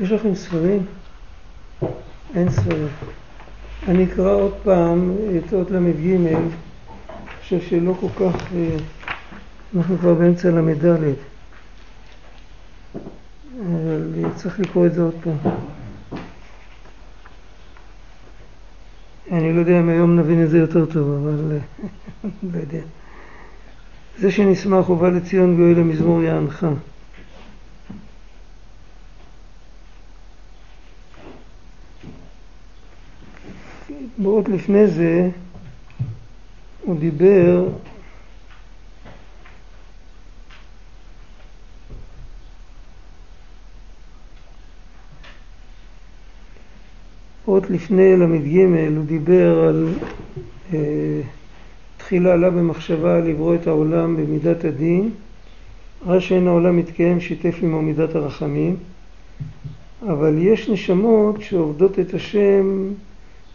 יש לכם ספרים? אין ספרים. אני אקרא עוד פעם את אות ל"ג, אני חושב שלא כל כך, אה, אנחנו כבר באמצע ל"ד, אבל צריך לקרוא את זה עוד פעם. אני לא יודע אם היום נבין את זה יותר טוב, אבל אה, לא יודע. זה שנשמח ובא לציון גואל למזמור יענך. עוד לפני זה הוא דיבר עוד לפני ל"ג הוא דיבר על אה, תחילה עלה במחשבה לברוא את העולם במידת הדין רע שאין העולם מתקיים שיתף עמו מידת הרחמים אבל יש נשמות שעובדות את השם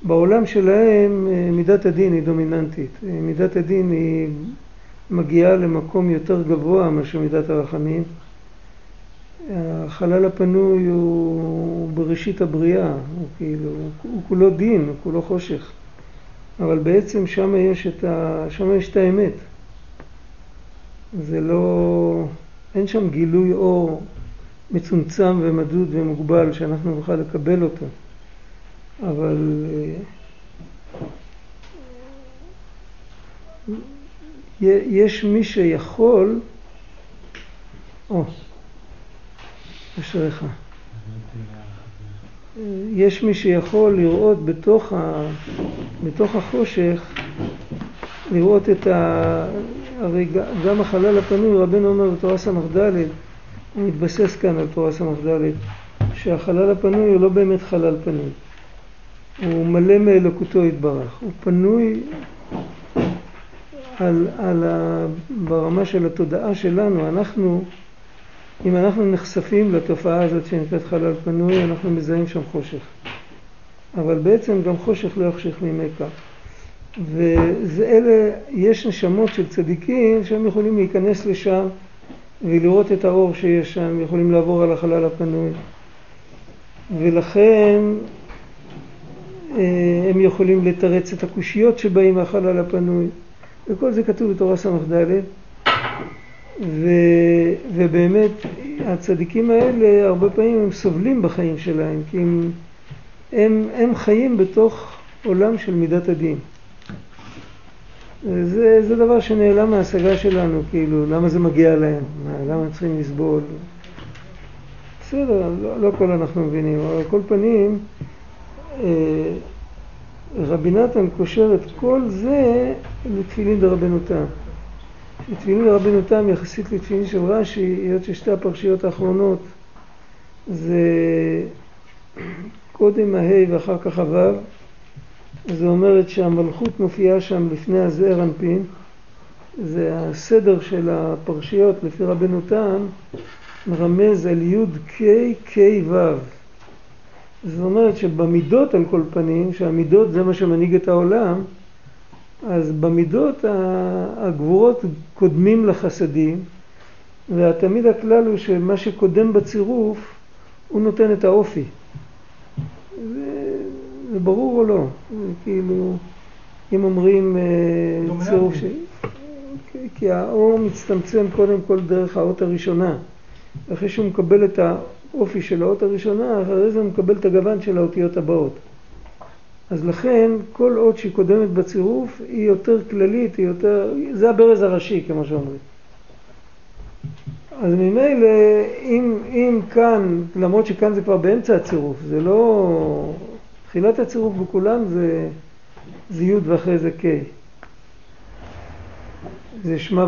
בעולם שלהם אה, מידת הדין היא דומיננטית. אה, מידת הדין היא מגיעה למקום יותר גבוה מאשר מידת הרחמים. החלל הפנוי הוא בראשית הבריאה, הוא כאילו, הוא כולו דין, הוא כולו חושך. אבל בעצם שם יש את, ה, שם יש את האמת. זה לא, אין שם גילוי אור מצומצם ומדוד ומוגבל שאנחנו נוכל לקבל אותו. אבל אה, יש מי שיכול, או, אשריך, יש מי שיכול לראות בתוך, ה, בתוך החושך, לראות את ה... הרי גם החלל הפנוי, רבנו אומר בתורה ס"ד, הוא מתבסס כאן על תורה ס"ד, שהחלל הפנוי הוא לא באמת חלל פנוי. הוא מלא מאלוקותו יתברך, הוא פנוי על, על ה, ברמה של התודעה שלנו, אנחנו, אם אנחנו נחשפים לתופעה הזאת שנקראת חלל פנוי, אנחנו מזהים שם חושך. אבל בעצם גם חושך לא יחשך ממכה. ואלה, יש נשמות של צדיקים שהם יכולים להיכנס לשם ולראות את האור שיש שם, יכולים לעבור על החלל הפנוי. ולכן הם יכולים לתרץ את הקושיות שבאים מהחלל הפנוי, וכל זה כתוב בתורה ס"ד, ובאמת הצדיקים האלה הרבה פעמים הם סובלים בחיים שלהם, כי הם, הם, הם חיים בתוך עולם של מידת הדין. זה, זה דבר שנעלם מההשגה שלנו, כאילו, למה זה מגיע להם? למה הם צריכים לסבול? בסדר, לא, לא הכל אנחנו מבינים, אבל על כל פנים, אה, רבי נתן קושר את כל זה לתפילין דרבנו תם. תפילין דרבנו תם יחסית לתפילין של רש"י, היות ששתי הפרשיות האחרונות זה קודם הה' ואחר כך הו', זה אומרת שהמלכות מופיעה שם לפני הזעיר אנפין, זה הסדר של הפרשיות לפי רבנו תם מרמז על י' ק' ק' ו' זאת אומרת שבמידות על כל פנים, שהמידות זה מה שמנהיג את העולם, אז במידות הגבורות קודמים לחסדים, ותמיד הכלל הוא שמה שקודם בצירוף, הוא נותן את האופי. זה, זה ברור או לא? כאילו, אם אומרים אה, צירוף ש... כי האור מצטמצם קודם כל דרך האות הראשונה. אחרי שהוא מקבל את האופי של האות הראשונה, אחרי זה מקבל את הגוון של האותיות הבאות. אז לכן כל אות שהיא קודמת בצירוף היא יותר כללית, היא יותר... זה הברז הראשי כמו שאומרים. אז ממילא אם, אם כאן, למרות שכאן זה כבר באמצע הצירוף, זה לא... תחילת הצירוף בכולם זה, זה י' ואחרי זה ק'. זה שמע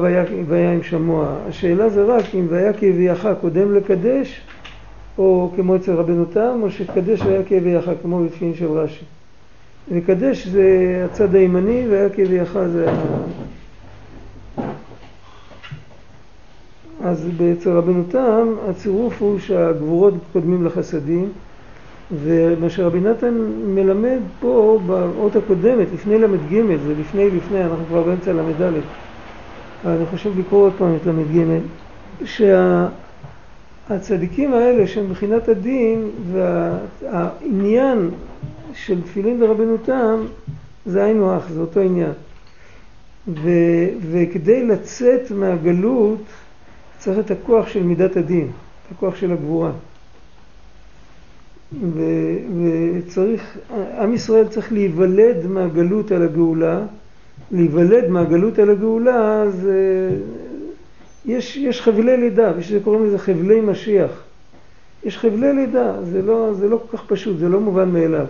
והיה עם שמוע. השאלה זה רק אם והיה כהביאך קודם לקדש, או כמו אצל רבנו תם, או שקדש והיה כהביאך, כמו בתפילין של רש"י. לקדש זה הצד הימני והיה כהביאך זה ה... אז אצל רבנו תם הצירוף הוא שהגבורות קודמים לחסדים ומה שרבי נתן מלמד פה באות הקודמת, לפני ל"ג, זה לפני לפני, אנחנו כבר באמצע ל"ד אני חושב לקרוא עוד פעם את ל"ג, שהגבורות הצדיקים האלה שהם מבחינת הדין והעניין של תפילין דרבנותם זה היינו הך, זה אותו עניין. ו, וכדי לצאת מהגלות צריך את הכוח של מידת הדין, את הכוח של הגבורה. ו, וצריך, עם ישראל צריך להיוולד מהגלות על הגאולה, להיוולד מהגלות על הגאולה זה, יש, יש חבלי לידה, בשביל זה קוראים לזה חבלי משיח. יש חבלי לידה, זה לא, זה לא כל כך פשוט, זה לא מובן מאליו.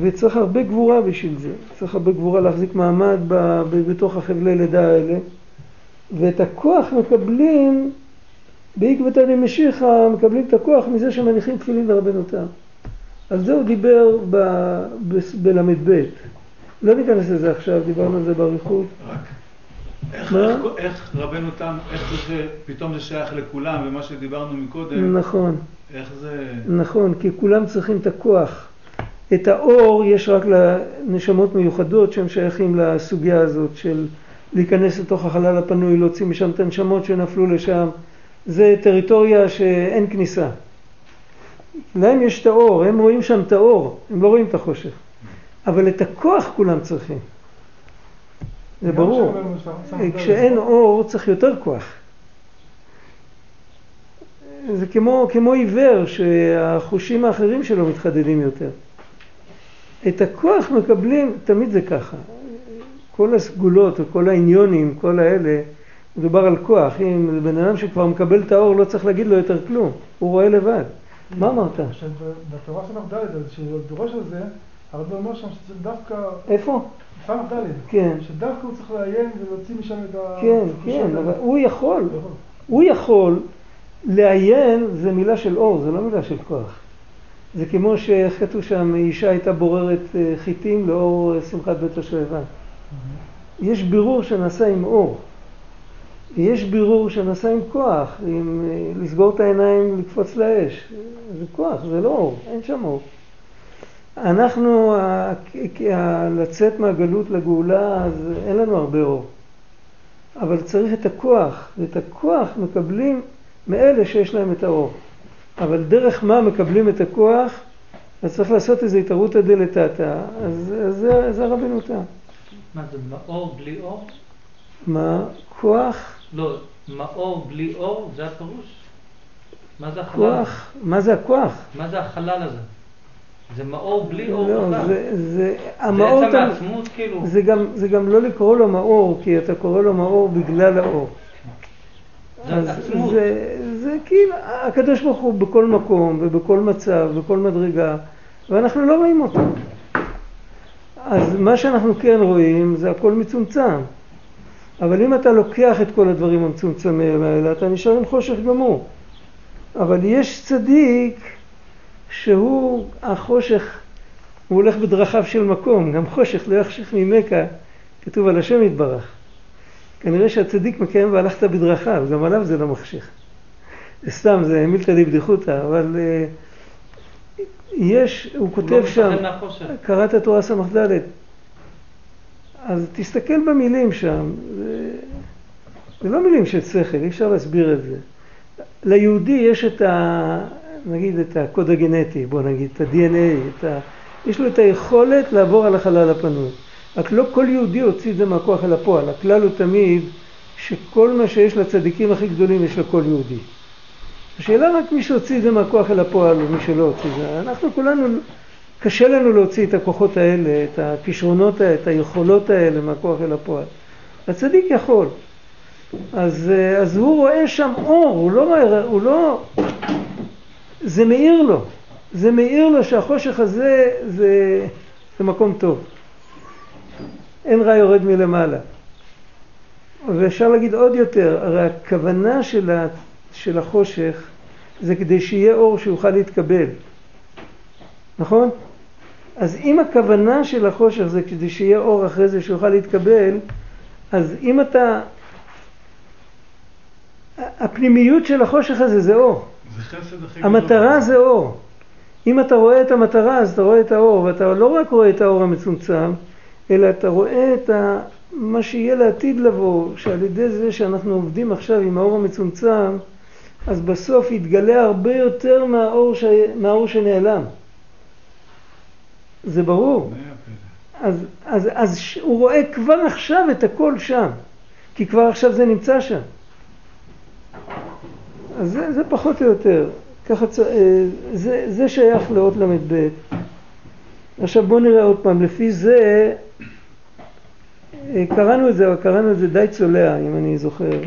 וצריך הרבה גבורה בשביל זה, צריך הרבה גבורה להחזיק מעמד ב, ב, בתוך החבלי לידה האלה, ואת הכוח מקבלים, בעקבתא דמשיחא, מקבלים את הכוח מזה שמניחים תפילין לרבנותם. על זה הוא דיבר בל"ב. לא ניכנס לזה עכשיו, דיברנו על זה באריכות. רק איך, איך, רבנו תם, איך זה פתאום זה שייך לכולם, ומה שדיברנו מקודם. נכון. איך זה... נכון, כי כולם צריכים את הכוח. את האור יש רק לנשמות מיוחדות שהם שייכים לסוגיה הזאת של להיכנס לתוך החלל הפנוי, להוציא משם את הנשמות שנפלו לשם. זה טריטוריה שאין כניסה. להם יש את האור, הם רואים שם את האור, הם לא רואים את החושך. אבל את הכוח כולם צריכים. זה ברור. כשאין אור צריך יותר כוח. זה כמו, כמו עיוור שהחושים האחרים שלו מתחדדים יותר. את הכוח מקבלים, תמיד זה ככה. כל הסגולות וכל העניונים, כל האלה, מדובר על כוח. אם בן אדם שכבר מקבל את האור לא צריך להגיד לו יותר כלום, הוא רואה לבד. מה אמרת? בתורה ס"ד, שדורש על זה, הרב אומר שם שזה דווקא... איפה? ס"ד. כן. שדווקא הוא צריך לעיין ולהוציא משם את ה... כן, כן, אבל הוא יכול. הוא יכול לעיין, זה מילה של אור, זה לא מילה של כוח. זה כמו שאיך כתוב שם, אישה הייתה בוררת אה, חיטים לאור אה, שמחת בית השואבה. יש בירור שנעשה עם אור. יש בירור שנעשה עם כוח, עם אה, לסגור את העיניים, לקפוץ לאש. זה כוח, זה לא אור, אין שם אור. אנחנו, לצאת מהגלות לגאולה, אז אין לנו הרבה אור. אבל צריך את הכוח, ואת הכוח מקבלים מאלה שיש להם את האור. אבל דרך מה מקבלים את הכוח? אז צריך לעשות איזו התערותא דלתתא, אז, אז זה, זה רבנו תם. מה זה, מאור בלי אור? מה? כוח? לא, מאור בלי אור, זה הפירוש? מה זה החלל? כוח, מה זה הכוח? מה זה החלל הזה? זה מאור בלי אור לא, בכלל. זה, זה, המאור... זה עצם. העצמות כאילו. זה גם, זה גם לא לקרוא לו מאור, כי אתה קורא לו מאור בגלל האור. זה. זה, זה כאילו, הקדוש ברוך הוא בכל מקום ובכל מצב, בכל מדרגה, ואנחנו לא רואים אותו. אז מה שאנחנו כן רואים זה הכל מצומצם. אבל אם אתה לוקח את כל הדברים המצומצמים האלה, אתה נשאר עם חושך גמור. אבל יש צדיק שהוא החושך, הוא הולך בדרכיו של מקום, גם חושך לא יחשך ממכה, כתוב על השם יתברך. כנראה שהצדיק מקיים והלכת בדרכיו, גם עליו זה לא מחשיך. זה סתם, זה מילתא דבדיחותא, אבל uh, יש, הוא כותב לא שם, מהחושך. קראת תורה ס"ד, אז תסתכל במילים שם, זה, זה לא מילים של שכל, אי אפשר להסביר את זה. ליהודי יש את ה... נגיד את הקוד הגנטי, בוא נגיד, את ה-DNA, את ה... יש לו את היכולת לעבור על החלל הפנוי. רק לא כל יהודי הוציא את זה מהכוח אל הפועל. הכלל הוא תמיד שכל מה שיש לצדיקים הכי גדולים יש לכל יהודי. השאלה רק מי שהוציא את זה מהכוח אל הפועל ומי שלא הוציא את זה. אנחנו כולנו, קשה לנו להוציא את הכוחות האלה, את הכישרונות האלה, את היכולות האלה מהכוח אל הפועל. הצדיק יכול. אז, אז הוא רואה שם אור, הוא לא הוא לא... זה מאיר לו. זה מאיר לו שהחושך הזה זה, זה מקום טוב. אין רע יורד מלמעלה. ואפשר להגיד עוד יותר, הרי הכוונה של, ה, של החושך זה כדי שיהיה אור שיוכל להתקבל, נכון? אז אם הכוונה של החושך זה כדי שיהיה אור אחרי זה שיוכל להתקבל, אז אם אתה... הפנימיות של החושך הזה זה אור. זה חסד הכי המטרה זה אור. אם אתה רואה את המטרה אז אתה רואה את האור, ואתה לא רק רואה את האור המצומצם, אלא אתה רואה את ה... מה שיהיה לעתיד לבוא, שעל ידי זה שאנחנו עובדים עכשיו עם האור המצומצם, אז בסוף יתגלה הרבה יותר מהאור, ש... מהאור שנעלם. זה ברור. אז, אז, אז הוא רואה כבר עכשיו את הכל שם, כי כבר עכשיו זה נמצא שם. אז זה, זה פחות או יותר, ככה, אה, זה, זה שייך לאות ל"ב. עכשיו בואו נראה עוד פעם, לפי זה, אה, קראנו את זה, אבל קראנו את זה די צולע, אם אני זוכר.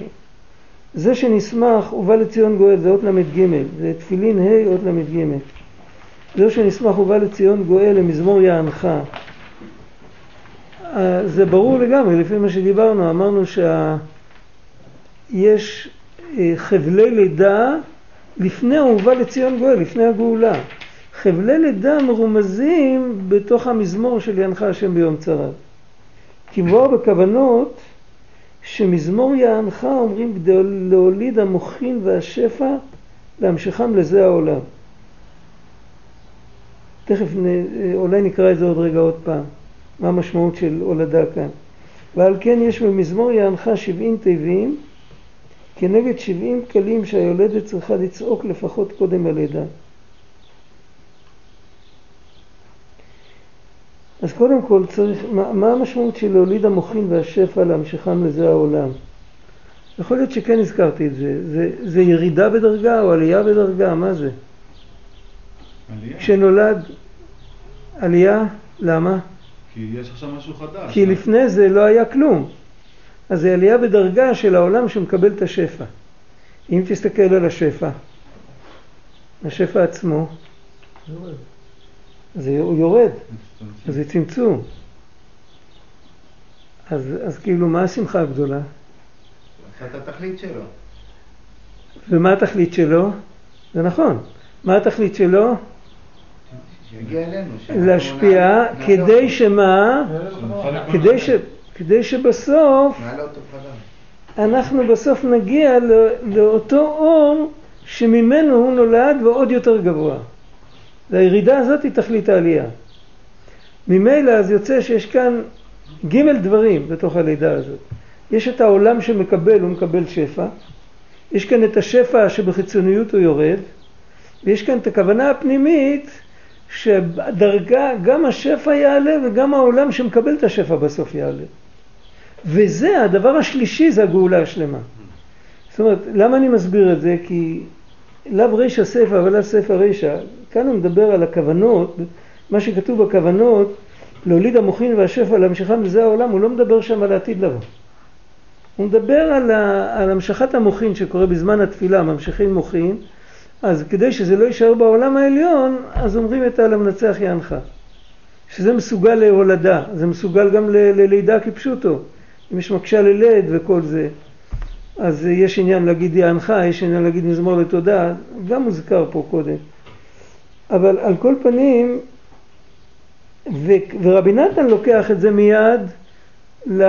זה שנשמח ובא לציון גואל, זה אות ל"ג, זה תפילין ה' אות ל"ג. זה שנשמח ובא לציון גואל למזמור יענך. אה, זה ברור לגמרי, לפי מה שדיברנו, אמרנו שיש חבלי לידה לפני ובא לציון גואל, לפני הגאולה. חבלי לידה מרומזים בתוך המזמור של יענך השם ביום צרב. כי מבואר בכוונות שמזמור יענך אומרים כדי להוליד המוחין והשפע להמשכם לזה העולם. תכף נ... אולי נקרא את זה עוד רגע עוד פעם, מה המשמעות של הולדה כאן. ועל כן יש במזמור יענך שבעים תיבים כנגד שבעים קלים שהיולדת צריכה לצעוק לפחות קודם הלידה. אז קודם כל צריך, מה, מה המשמעות של להוליד המוחין והשפע להמשכם לזה העולם? יכול להיות שכן הזכרתי את זה. זה, זה ירידה בדרגה או עלייה בדרגה, מה זה? עלייה. כשנולד עלייה, למה? כי יש עכשיו משהו חדש. כי לפני זה לא היה כלום. אז זה עלייה בדרגה של העולם שמקבל את השפע. אם תסתכל על השפע, השפע עצמו, יורד. אז הוא יורד, אז זה צמצום. אז, אז כאילו, מה השמחה הגדולה? עשה את התכלית שלו. ומה התכלית שלו? זה נכון. מה התכלית שלו? שיגיע אלינו. להשפיע, כדי נעלה שמה? בחזרה. כדי, ש, כדי שבסוף חזרה. אנחנו בסוף נגיע לא, לאותו אור שממנו הוא נולד ועוד יותר גבוה. והירידה הזאת היא תכלית העלייה. ממילא אז יוצא שיש כאן ג' דברים בתוך הלידה הזאת. יש את העולם שמקבל, הוא מקבל שפע. יש כאן את השפע שבחיצוניות הוא יורד. ויש כאן את הכוונה הפנימית שהדרגה, גם השפע יעלה וגם העולם שמקבל את השפע בסוף יעלה. וזה, הדבר השלישי זה הגאולה השלמה. זאת אומרת, למה אני מסביר את זה? כי לאו רישא ספר ולאו ספר רישא. כאן הוא מדבר על הכוונות, מה שכתוב בכוונות, להוליד המוחין והשפע להמשכם לזה העולם, הוא לא מדבר שם על העתיד לבוא. הוא מדבר על, ה, על המשכת המוחין שקורה בזמן התפילה, ממשיכים מוחין, אז כדי שזה לא יישאר בעולם העליון, אז אומרים את על המנצח יענך. שזה מסוגל להולדה, זה מסוגל גם ל- ללידה כפשוטו. אם יש מקשה ללד וכל זה, אז יש עניין להגיד יענך, יש עניין להגיד מזמור לתודה, גם מוזכר פה קודם. אבל על כל פנים, ו, ורבי נתן לוקח את זה מיד ל,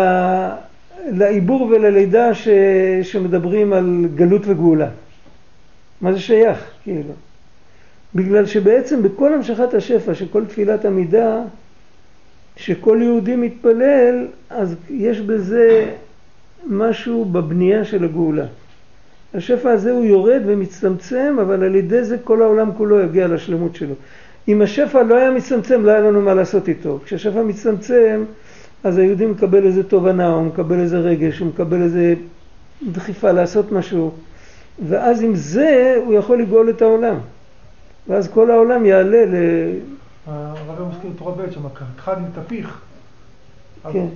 לעיבור וללידה ש, שמדברים על גלות וגאולה. מה זה שייך, כאילו? בגלל שבעצם בכל המשכת השפע, שכל תפילת עמידה, שכל יהודי מתפלל, אז יש בזה משהו בבנייה של הגאולה. השפע הזה הוא יורד ומצטמצם, אבל על ידי זה כל העולם כולו יגיע לשלמות שלו. אם השפע לא היה מצטמצם, לא היה לנו מה לעשות איתו. כשהשפע מצטמצם, אז היהודי מקבל איזה תובנה, הוא מקבל איזה רגש, הוא מקבל איזה דחיפה לעשות משהו, ואז עם זה הוא יכול לגאול את העולם. ואז כל העולם יעלה ל... הרב מזכיר תורה ב' שם, אחד. אז- כן.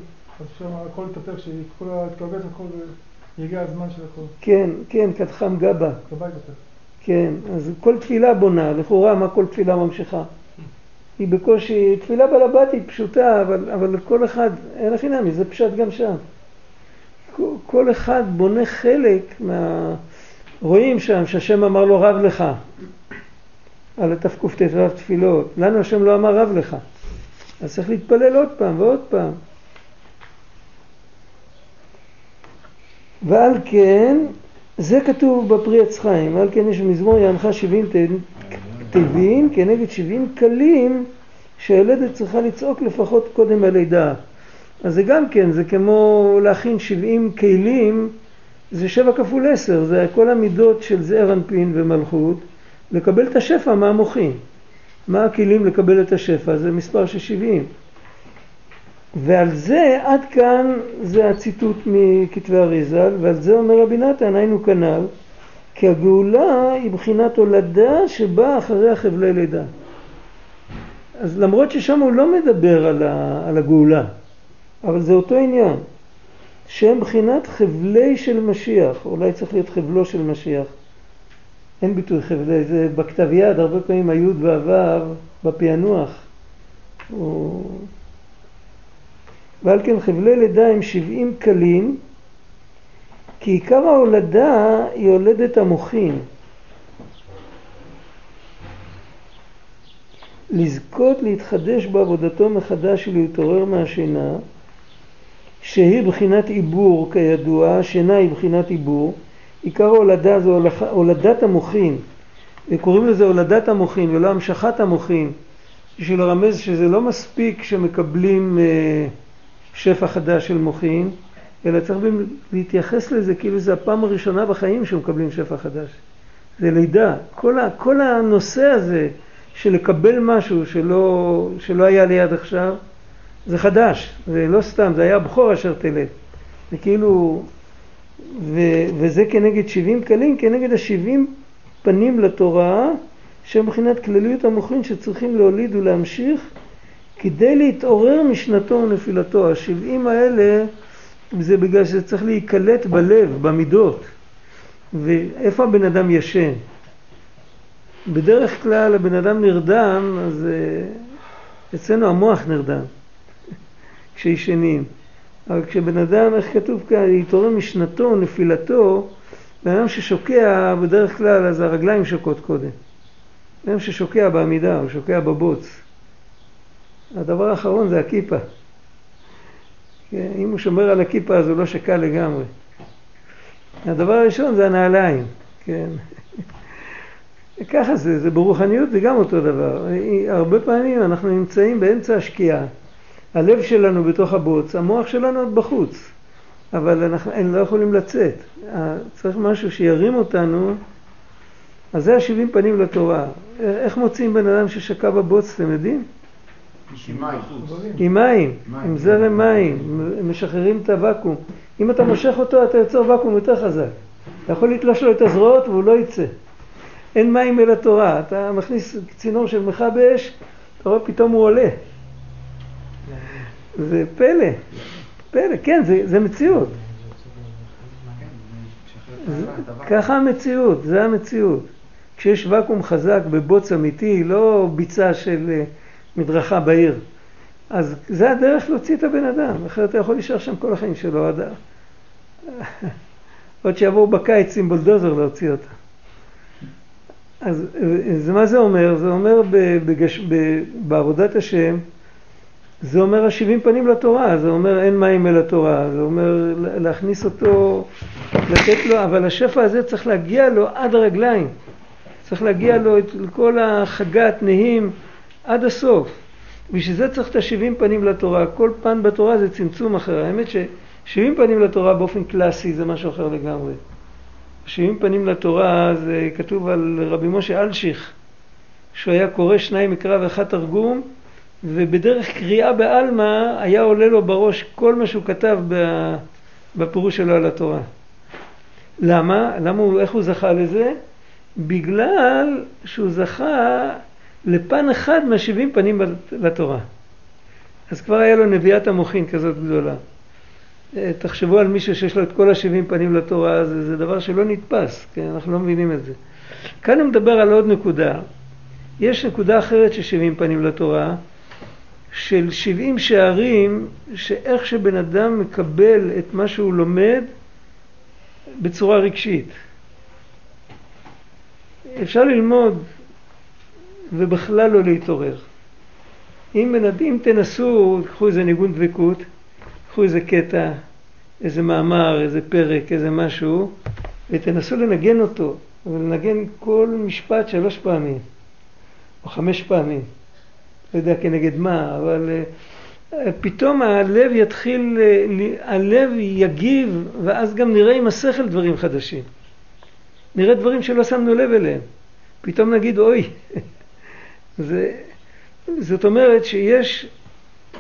אז שם הכל יתהפך, שכל יתכווץ, הכל, יגיע הזמן של הכל. כן, כן, כתחם גבה. גבאי יתהפך. כן, אז כל תפילה בונה, לכאורה מה כל תפילה ממשיכה? היא בקושי, תפילה בלבתית פשוטה, אבל, אבל לכל אחד, אין הכי נמי, זה פשט גם שם. כל, כל אחד בונה חלק מה... רואים שם שהשם אמר לו רב לך, על התקט"ו תפילות. לנו השם לא אמר רב לך. אז צריך להתפלל עוד פעם ועוד פעם. ועל כן, זה כתוב בפרי עץ חיים, ועל כן יש במזמור יענך שבעים תיבים כנגד שבעים קלים שהילדת צריכה לצעוק לפחות קודם הלידה. אז זה גם כן, זה כמו להכין שבעים כלים זה שבע כפול עשר, זה כל המידות של זעיר אנפין ומלכות, לקבל את השפע מהמוחין. מה הכלים לקבל את השפע? זה מספר של שבעים. ועל זה, עד כאן, זה הציטוט מכתבי אריזל, ועל זה אומר רבי נתן, היינו כנ"ל, כי הגאולה היא בחינת הולדה שבאה אחרי החבלי לידה. אז למרות ששם הוא לא מדבר על, ה, על הגאולה, אבל זה אותו עניין, שהם בחינת חבלי של משיח, אולי צריך להיות חבלו של משיח. אין ביטוי חבלי, זה בכתב יד, הרבה פעמים היוד והוו בפענוח. הוא... ועל כן חבלי לידה הם שבעים קלים, כי עיקר ההולדה היא הולדת המוחין. לזכות להתחדש בעבודתו מחדש ולהתעורר מהשינה, שהיא בחינת עיבור כידוע, השינה היא בחינת עיבור, עיקר ההולדה זו הולדת המוחין, וקוראים לזה הולדת המוחין ולא המשכת המוחין, בשביל לרמז שזה לא מספיק שמקבלים אה, שפע חדש של מוחין, אלא צריך להתייחס לזה כאילו זה הפעם הראשונה בחיים שמקבלים שפע חדש. זה לידה. כל, ה, כל הנושא הזה של לקבל משהו שלא, שלא היה לי עד עכשיו, זה חדש. זה לא סתם, זה היה הבכור אשר תלד. זה כאילו, ו, וזה כנגד 70 קלים, כנגד ה-70 פנים לתורה, שהם מבחינת כלליות המוחין שצריכים להוליד ולהמשיך כדי להתעורר משנתו ונפילתו. ה-70 האלה זה בגלל שזה צריך להיקלט בלב, במידות. ואיפה הבן אדם ישן? בדרך כלל הבן אדם נרדם, אז אה, אצלנו המוח נרדם כשישנים. אבל כשבן אדם, איך כתוב כאן, יתעורר משנתו, נפילתו, בן אדם ששוקע בדרך כלל, אז הרגליים שוקעות קודם. בן אדם ששוקע בעמידה, הוא שוקע בבוץ. הדבר האחרון זה הכיפה. כן, אם הוא שומר על הכיפה אז הוא לא שקע לגמרי. הדבר הראשון זה הנעליים, כן. ככה זה, זה ברוחניות זה גם אותו דבר. הרבה פעמים אנחנו נמצאים באמצע השקיעה. הלב שלנו בתוך הבוץ, המוח שלנו עוד בחוץ, אבל אנחנו לא יכולים לצאת. צריך משהו שירים אותנו, אז זה השבעים פנים לתורה. איך מוצאים בן אדם ששקע בבוץ, אתם יודעים? עם מים, עם זרם מים, משחררים את הוואקום. אם אתה מושך אותו, אתה יוצר ואקום יותר חזק. אתה יכול לתלוש לו את הזרועות והוא לא יצא. אין מים אל התורה. אתה מכניס צינור של מכבי אש, אתה רואה פתאום הוא עולה. זה פלא, פלא, כן, זה, זה מציאות. ככה המציאות, זה המציאות. כשיש ואקום חזק בבוץ אמיתי, לא ביצה של אה, מדרכה בעיר. אז זה הדרך להוציא את הבן אדם, אחרת אתה יכול להישאר שם כל החיים שלו עד... עוד שיבואו בקיץ עם בולדוזר להוציא אותה. אז, אז מה זה אומר? זה אומר בגש, בעבודת השם, זה אומר השבעים פנים לתורה, זה אומר אין מים אל התורה, זה אומר להכניס אותו, לתת לו, אבל השפע הזה צריך להגיע לו עד הרגליים, צריך להגיע לו את כל החגת, נהים, עד הסוף. בשביל זה צריך את השבעים פנים לתורה. כל פן בתורה זה צמצום אחר. האמת ששבעים פנים לתורה באופן קלאסי זה משהו אחר לגמרי. שבעים פנים לתורה זה כתוב על רבי משה אלשיך, שהוא היה קורא שניים מקרא ואחד תרגום, ובדרך קריאה בעלמא היה עולה לו בראש כל מה שהוא כתב בפירוש שלו על התורה. למה? למה הוא, איך הוא זכה לזה? בגלל שהוא זכה לפן אחד מהשבעים פנים לתורה. אז כבר היה לו נביאת המוחין כזאת גדולה. אה, תחשבו על מישהו שיש לו את כל השבעים פנים לתורה, זה, זה דבר שלא נתפס, כן? אנחנו לא מבינים את זה. כאן הוא מדבר על עוד נקודה. יש נקודה אחרת של שבעים פנים לתורה, של שבעים שערים, שאיך שבן אדם מקבל את מה שהוא לומד בצורה רגשית. אפשר ללמוד ובכלל לא להתעורר. אם, אם תנסו, קחו איזה ניגון דבקות, קחו איזה קטע, איזה מאמר, איזה פרק, איזה משהו, ותנסו לנגן אותו, ולנגן כל משפט שלוש פעמים, או חמש פעמים. לא יודע כנגד מה, אבל פתאום הלב יתחיל, הלב יגיב, ואז גם נראה עם השכל דברים חדשים. נראה דברים שלא שמנו לב אליהם. פתאום נגיד, אוי, זה, זאת אומרת שיש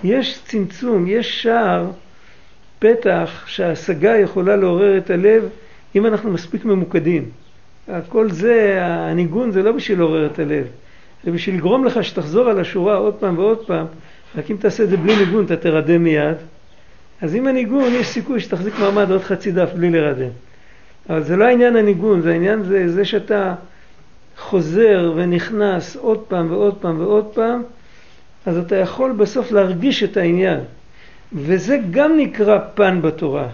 יש צמצום, יש שער, פתח, שההשגה יכולה לעורר את הלב אם אנחנו מספיק ממוקדים. כל זה, הניגון זה לא בשביל לעורר את הלב, זה בשביל לגרום לך שתחזור על השורה עוד פעם ועוד פעם, רק אם תעשה את זה בלי ניגון אתה תרדם מיד. אז עם הניגון יש סיכוי שתחזיק מעמד עוד חצי דף בלי לרדם. אבל זה לא העניין הניגון, זה העניין זה, זה שאתה חוזר ונכנס עוד פעם ועוד פעם ועוד פעם, אז אתה יכול בסוף להרגיש את העניין. וזה גם נקרא פן בתורה.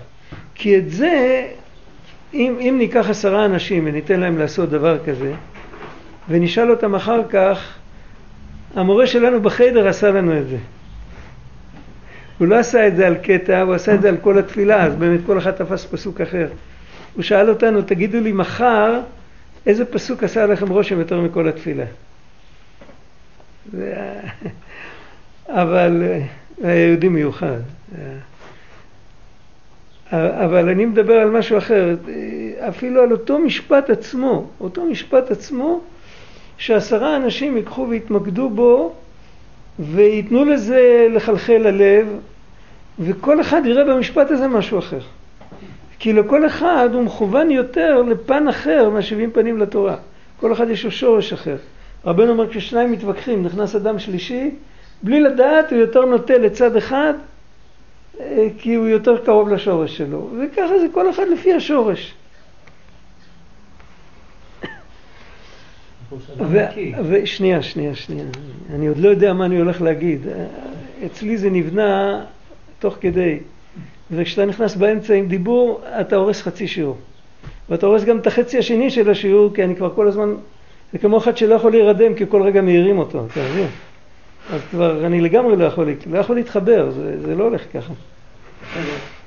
כי את זה, אם, אם ניקח עשרה אנשים וניתן להם לעשות דבר כזה, ונשאל אותם אחר כך, המורה שלנו בחדר עשה לנו את זה. הוא לא עשה את זה על קטע, הוא עשה את זה על כל התפילה, אז באמת כל אחד תפס פסוק אחר. הוא שאל אותנו, תגידו לי מחר, איזה פסוק עשה עליכם רושם יותר מכל התפילה? זה... אבל היה יהודי מיוחד. אבל אני מדבר על משהו אחר, אפילו על אותו משפט עצמו, אותו משפט עצמו, שעשרה אנשים ייקחו ויתמקדו בו וייתנו לזה לחלחל ללב, וכל אחד יראה במשפט הזה משהו אחר. כי לכל אחד הוא מכוון יותר לפן אחר מהשבעים פנים לתורה. כל אחד יש לו שורש אחר. רבנו אומר כששניים מתווכחים, נכנס אדם שלישי, בלי לדעת הוא יותר נוטה לצד אחד אה, כי הוא יותר קרוב לשורש שלו. וככה זה כל אחד לפי השורש. ושנייה, שנייה, שנייה. אני עוד לא יודע מה אני הולך להגיד. אצלי זה נבנה תוך כדי. וכשאתה נכנס באמצע עם דיבור, אתה הורס חצי שיעור. ואתה הורס גם את החצי השני של השיעור, כי אני כבר כל הזמן... זה כמו אחד שלא יכול להירדם, כי כל רגע מעירים אותו, אתה מבין? אז כבר אני לגמרי לא יכול, לא יכול להתחבר, זה, זה לא הולך ככה.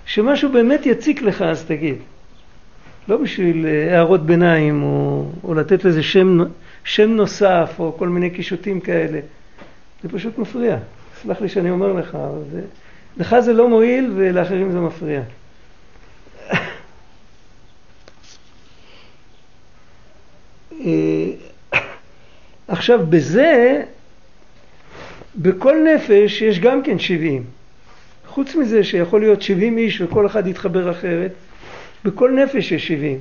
כשמשהו באמת יציק לך, אז תגיד. לא בשביל אה, הערות ביניים, או, או לתת לזה שם, שם נוסף, או כל מיני קישוטים כאלה. זה פשוט מפריע. סלח לי שאני אומר לך, אבל זה... לך זה לא מועיל ולאחרים זה מפריע. אה, עכשיו בזה, בכל נפש יש גם כן שבעים. חוץ מזה שיכול להיות שבעים איש וכל אחד יתחבר אחרת, בכל נפש יש שבעים.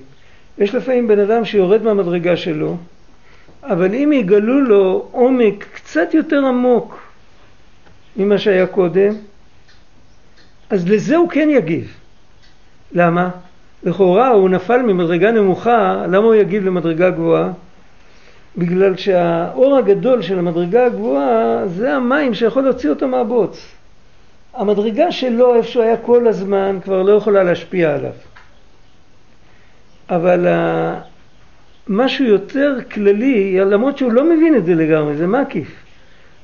יש לפעמים בן אדם שיורד מהמדרגה שלו, אבל אם יגלו לו עומק קצת יותר עמוק ממה שהיה קודם, אז לזה הוא כן יגיב. למה? לכאורה הוא נפל ממדרגה נמוכה, למה הוא יגיב למדרגה גבוהה? בגלל שהאור הגדול של המדרגה הגבוהה זה המים שיכול להוציא אותו מהבוץ. המדרגה שלו, איפה שהוא היה כל הזמן, כבר לא יכולה להשפיע עליו. אבל משהו יותר כללי, למרות שהוא לא מבין את זה לגמרי, זה מקיף,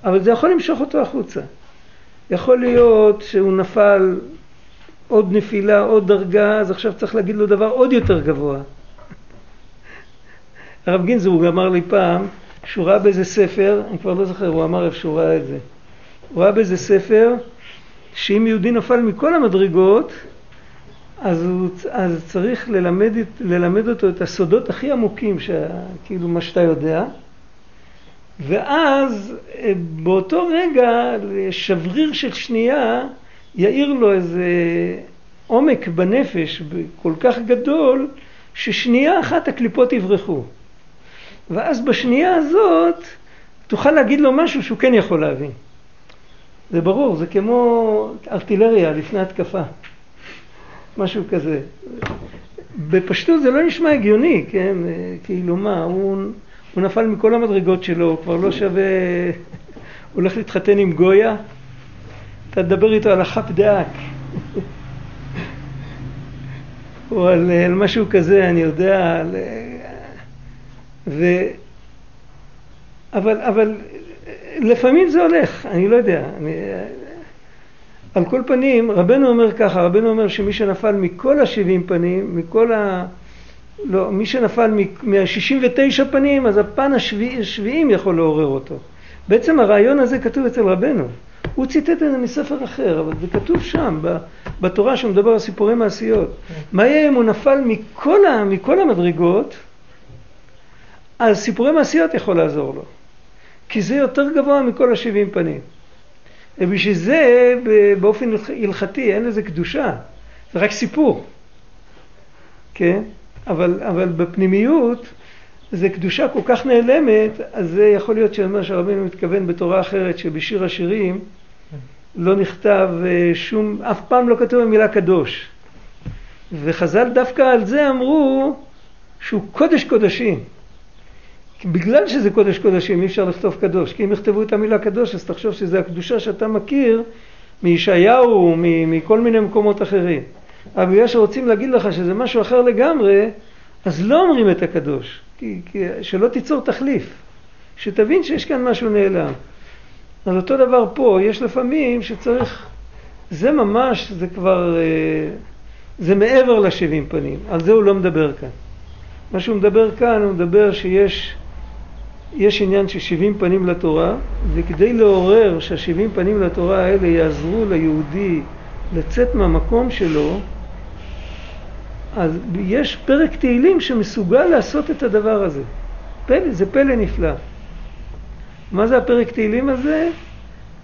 אבל זה יכול למשוך אותו החוצה. יכול להיות שהוא נפל עוד נפילה, עוד דרגה, אז עכשיו צריך להגיד לו דבר עוד יותר גבוה. הרב גינזבורג אמר לי פעם, שהוא ראה באיזה ספר, אני כבר לא זוכר, הוא אמר איפה שהוא ראה את זה, הוא ראה באיזה ספר שאם יהודי נפל מכל המדרגות, אז, הוא, אז צריך ללמד, ללמד אותו את הסודות הכי עמוקים, כאילו מה שאתה יודע, ואז אה, באותו רגע, שבריר של שנייה, יאיר לו איזה עומק בנפש כל כך גדול, ששנייה אחת הקליפות יברחו. ואז בשנייה הזאת תוכל להגיד לו משהו שהוא כן יכול להבין. זה ברור, זה כמו ארטילריה לפני התקפה, משהו כזה. בפשטות זה לא נשמע הגיוני, כן? כאילו מה, הוא, הוא נפל מכל המדרגות שלו, הוא כבר לא שווה, הוא הולך להתחתן עם גויה, אתה תדבר איתו על החאפ דאק. או על, על משהו כזה, אני יודע, על, ו... אבל, אבל לפעמים זה הולך, אני לא יודע. אני... על כל פנים, רבנו אומר ככה, רבנו אומר שמי שנפל מכל השבעים פנים, מכל ה... לא, מי שנפל מהשישים ותשע פנים, אז הפן השביעים יכול לעורר אותו. בעצם הרעיון הזה כתוב אצל רבנו. הוא ציטט את זה מספר אחר, אבל זה כתוב שם, בתורה שהוא מדבר על סיפורי מעשיות. מה יהיה אם הוא נפל מכל, ה, מכל המדרגות, אז סיפורי מעשיות יכול לעזור לו. כי זה יותר גבוה מכל השבעים פנים. ובשביל זה באופן הלכתי אין לזה קדושה, זה רק סיפור, כן? אבל, אבל בפנימיות זה קדושה כל כך נעלמת, אז זה יכול להיות שאומר שהרבינו מתכוון בתורה אחרת שבשיר השירים לא נכתב אה, שום, אף פעם לא כתוב המילה קדוש. וחז"ל דווקא על זה אמרו שהוא קודש קודשים. בגלל שזה קודש קודשים אי אפשר לכתוב קדוש, כי אם יכתבו את המילה קדוש אז תחשוב שזה הקדושה שאתה מכיר מישעיהו, מכל מיני מקומות אחרים. אבל בגלל שרוצים להגיד לך שזה משהו אחר לגמרי, אז לא אומרים את הקדוש, כי, כי שלא תיצור תחליף, שתבין שיש כאן משהו נעלם. אז אותו דבר פה, יש לפעמים שצריך, זה ממש, זה כבר, אה, זה מעבר לשבעים פנים, על זה הוא לא מדבר כאן. מה שהוא מדבר כאן, הוא מדבר שיש יש עניין של שבעים פנים לתורה, וכדי לעורר שהשבעים פנים לתורה האלה יעזרו ליהודי לצאת מהמקום שלו, אז יש פרק תהילים שמסוגל לעשות את הדבר הזה. פלא, זה פלא נפלא. מה זה הפרק תהילים הזה?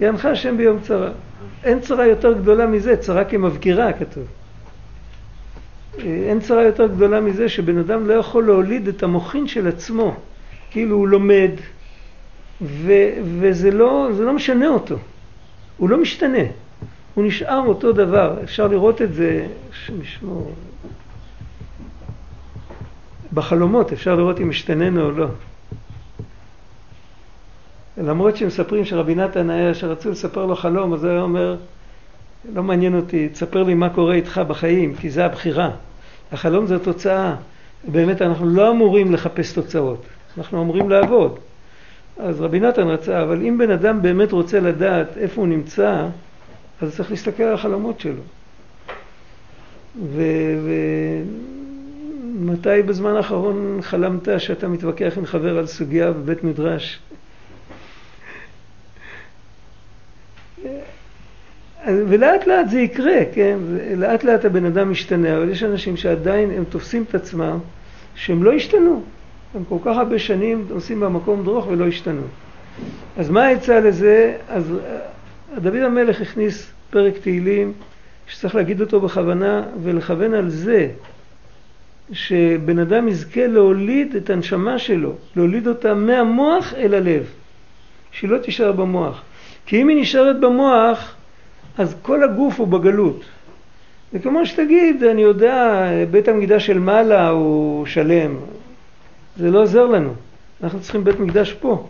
יענך השם ביום צרה. אין צרה יותר גדולה מזה, צרה כמבקירה כתוב. אין צרה יותר גדולה מזה שבן אדם לא יכול להוליד את המוחין של עצמו. כאילו הוא לומד, ו, וזה לא, לא משנה אותו, הוא לא משתנה, הוא נשאר אותו דבר, אפשר לראות את זה, שנשמור, בחלומות אפשר לראות אם השתננו או לא. למרות שמספרים שרבי נתן היה, שרצו לספר לו חלום, אז הוא היה אומר, לא מעניין אותי, תספר לי מה קורה איתך בחיים, כי זה הבחירה. החלום זה התוצאה. באמת אנחנו לא אמורים לחפש תוצאות. אנחנו אמורים לעבוד. אז רבי נתן רצה, אבל אם בן אדם באמת רוצה לדעת איפה הוא נמצא, אז צריך להסתכל על החלומות שלו. ומתי ו... בזמן האחרון חלמת שאתה מתווכח עם חבר על סוגיה בבית מדרש? ולאט לאט זה יקרה, כן? לאט לאט הבן אדם משתנה, אבל יש אנשים שעדיין הם תופסים את עצמם שהם לא השתנו. הם כל כך הרבה שנים עושים במקום דרוך ולא השתנו. אז מה העצה לזה? אז אה, דוד המלך הכניס פרק תהילים שצריך להגיד אותו בכוונה ולכוון על זה שבן אדם יזכה להוליד את הנשמה שלו, להוליד אותה מהמוח אל הלב, שהיא לא תישאר במוח. כי אם היא נשארת במוח, אז כל הגוף הוא בגלות. זה כמו שתגיד, אני יודע, בית המקדש של מעלה הוא שלם, זה לא עוזר לנו. אנחנו צריכים בית מקדש פה.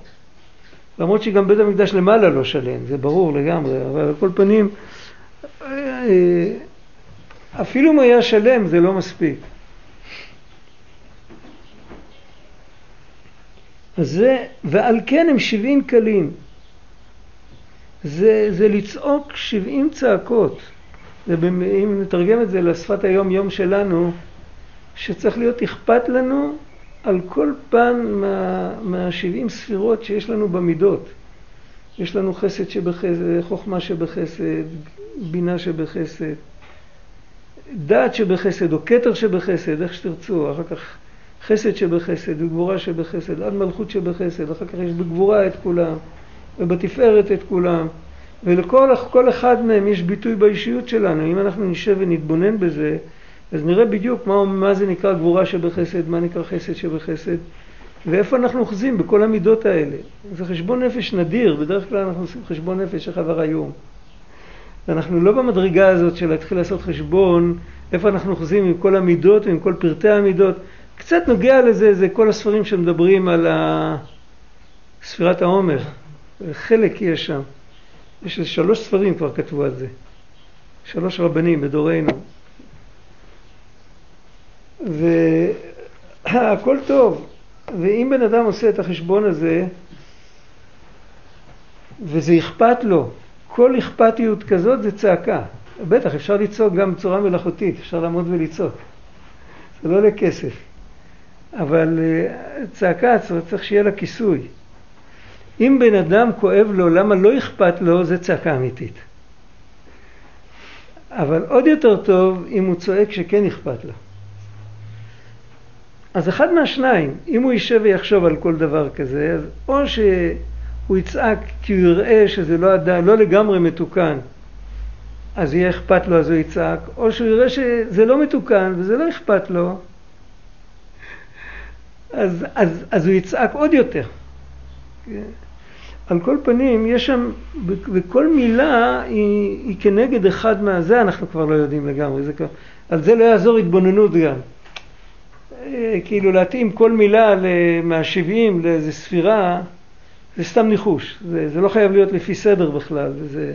למרות שגם בית המקדש למעלה לא שלם, זה ברור לגמרי, אבל על כל פנים, אפילו אם היה שלם זה לא מספיק. אז זה, ועל כן הם שבעים קלים. זה, זה לצעוק שבעים צעקות. אם נתרגם את זה לשפת היום יום שלנו, שצריך להיות אכפת לנו על כל פן מה, מהשבעים ספירות שיש לנו במידות. יש לנו חסד שבחסד, חוכמה שבחסד, בינה שבחסד, דעת שבחסד או כתר שבחסד, איך שתרצו, אחר כך חסד שבחסד וגבורה שבחסד, עד מלכות שבחסד, אחר כך יש בגבורה את כולם ובתפארת את כולם ולכל אחד מהם יש ביטוי באישיות שלנו. אם אנחנו נשב ונתבונן בזה, אז נראה בדיוק מה, מה זה נקרא גבורה שבחסד, מה נקרא חסד שבחסד, ואיפה אנחנו אוחזים בכל המידות האלה. זה חשבון נפש נדיר, בדרך כלל אנחנו עושים חשבון נפש עבר היום. אנחנו לא במדרגה הזאת של להתחיל לעשות חשבון איפה אנחנו אוחזים עם כל המידות ועם כל פרטי המידות. קצת נוגע לזה, זה כל הספרים שמדברים על ספירת העומר. חלק יש שם. יש שלוש ספרים כבר כתבו על זה. שלוש רבנים בדורנו. והכל טוב. ואם בן אדם עושה את החשבון הזה, וזה אכפת לו, כל אכפתיות כזאת זה צעקה. בטח, אפשר לצעוק גם בצורה מלאכותית, אפשר לעמוד ולצעוק. זה לא עולה כסף. אבל אה, צעקה צריך שיהיה לה כיסוי. אם בן אדם כואב לו למה לא אכפת לו, זה צעקה אמיתית. אבל עוד יותר טוב אם הוא צועק שכן אכפת לו. אז אחד מהשניים, אם הוא יישב ויחשוב על כל דבר כזה, אז או שהוא יצעק כי הוא יראה שזה לא, עדיין, לא לגמרי מתוקן, אז יהיה אכפת לו אז הוא יצעק, או שהוא יראה שזה לא מתוקן וזה לא אכפת לו, אז, אז, אז הוא יצעק עוד יותר. על כל פנים, יש שם, וכל מילה היא, היא כנגד אחד מהזה, אנחנו כבר לא יודעים לגמרי, זה כבר, על זה לא יעזור התבוננות גם. אה, כאילו להתאים כל מילה מהשבעים לאיזה ספירה, זה סתם ניחוש, זה, זה לא חייב להיות לפי סדר בכלל, זה,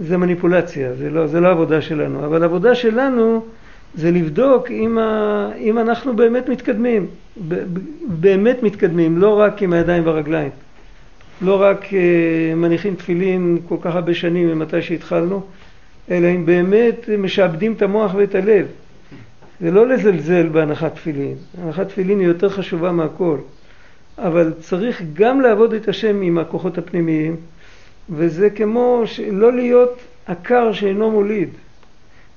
זה מניפולציה, זה לא, זה לא עבודה שלנו, אבל העבודה שלנו זה לבדוק אם, ה, אם אנחנו באמת מתקדמים, באמת מתקדמים, לא רק עם הידיים והרגליים. לא רק uh, מניחים תפילין כל כך הרבה שנים ממתי שהתחלנו, אלא אם באמת משעבדים את המוח ואת הלב. זה לא לזלזל בהנחת תפילין, הנחת תפילין היא יותר חשובה מהכל, אבל צריך גם לעבוד את השם עם הכוחות הפנימיים, וזה כמו לא להיות עקר שאינו מוליד.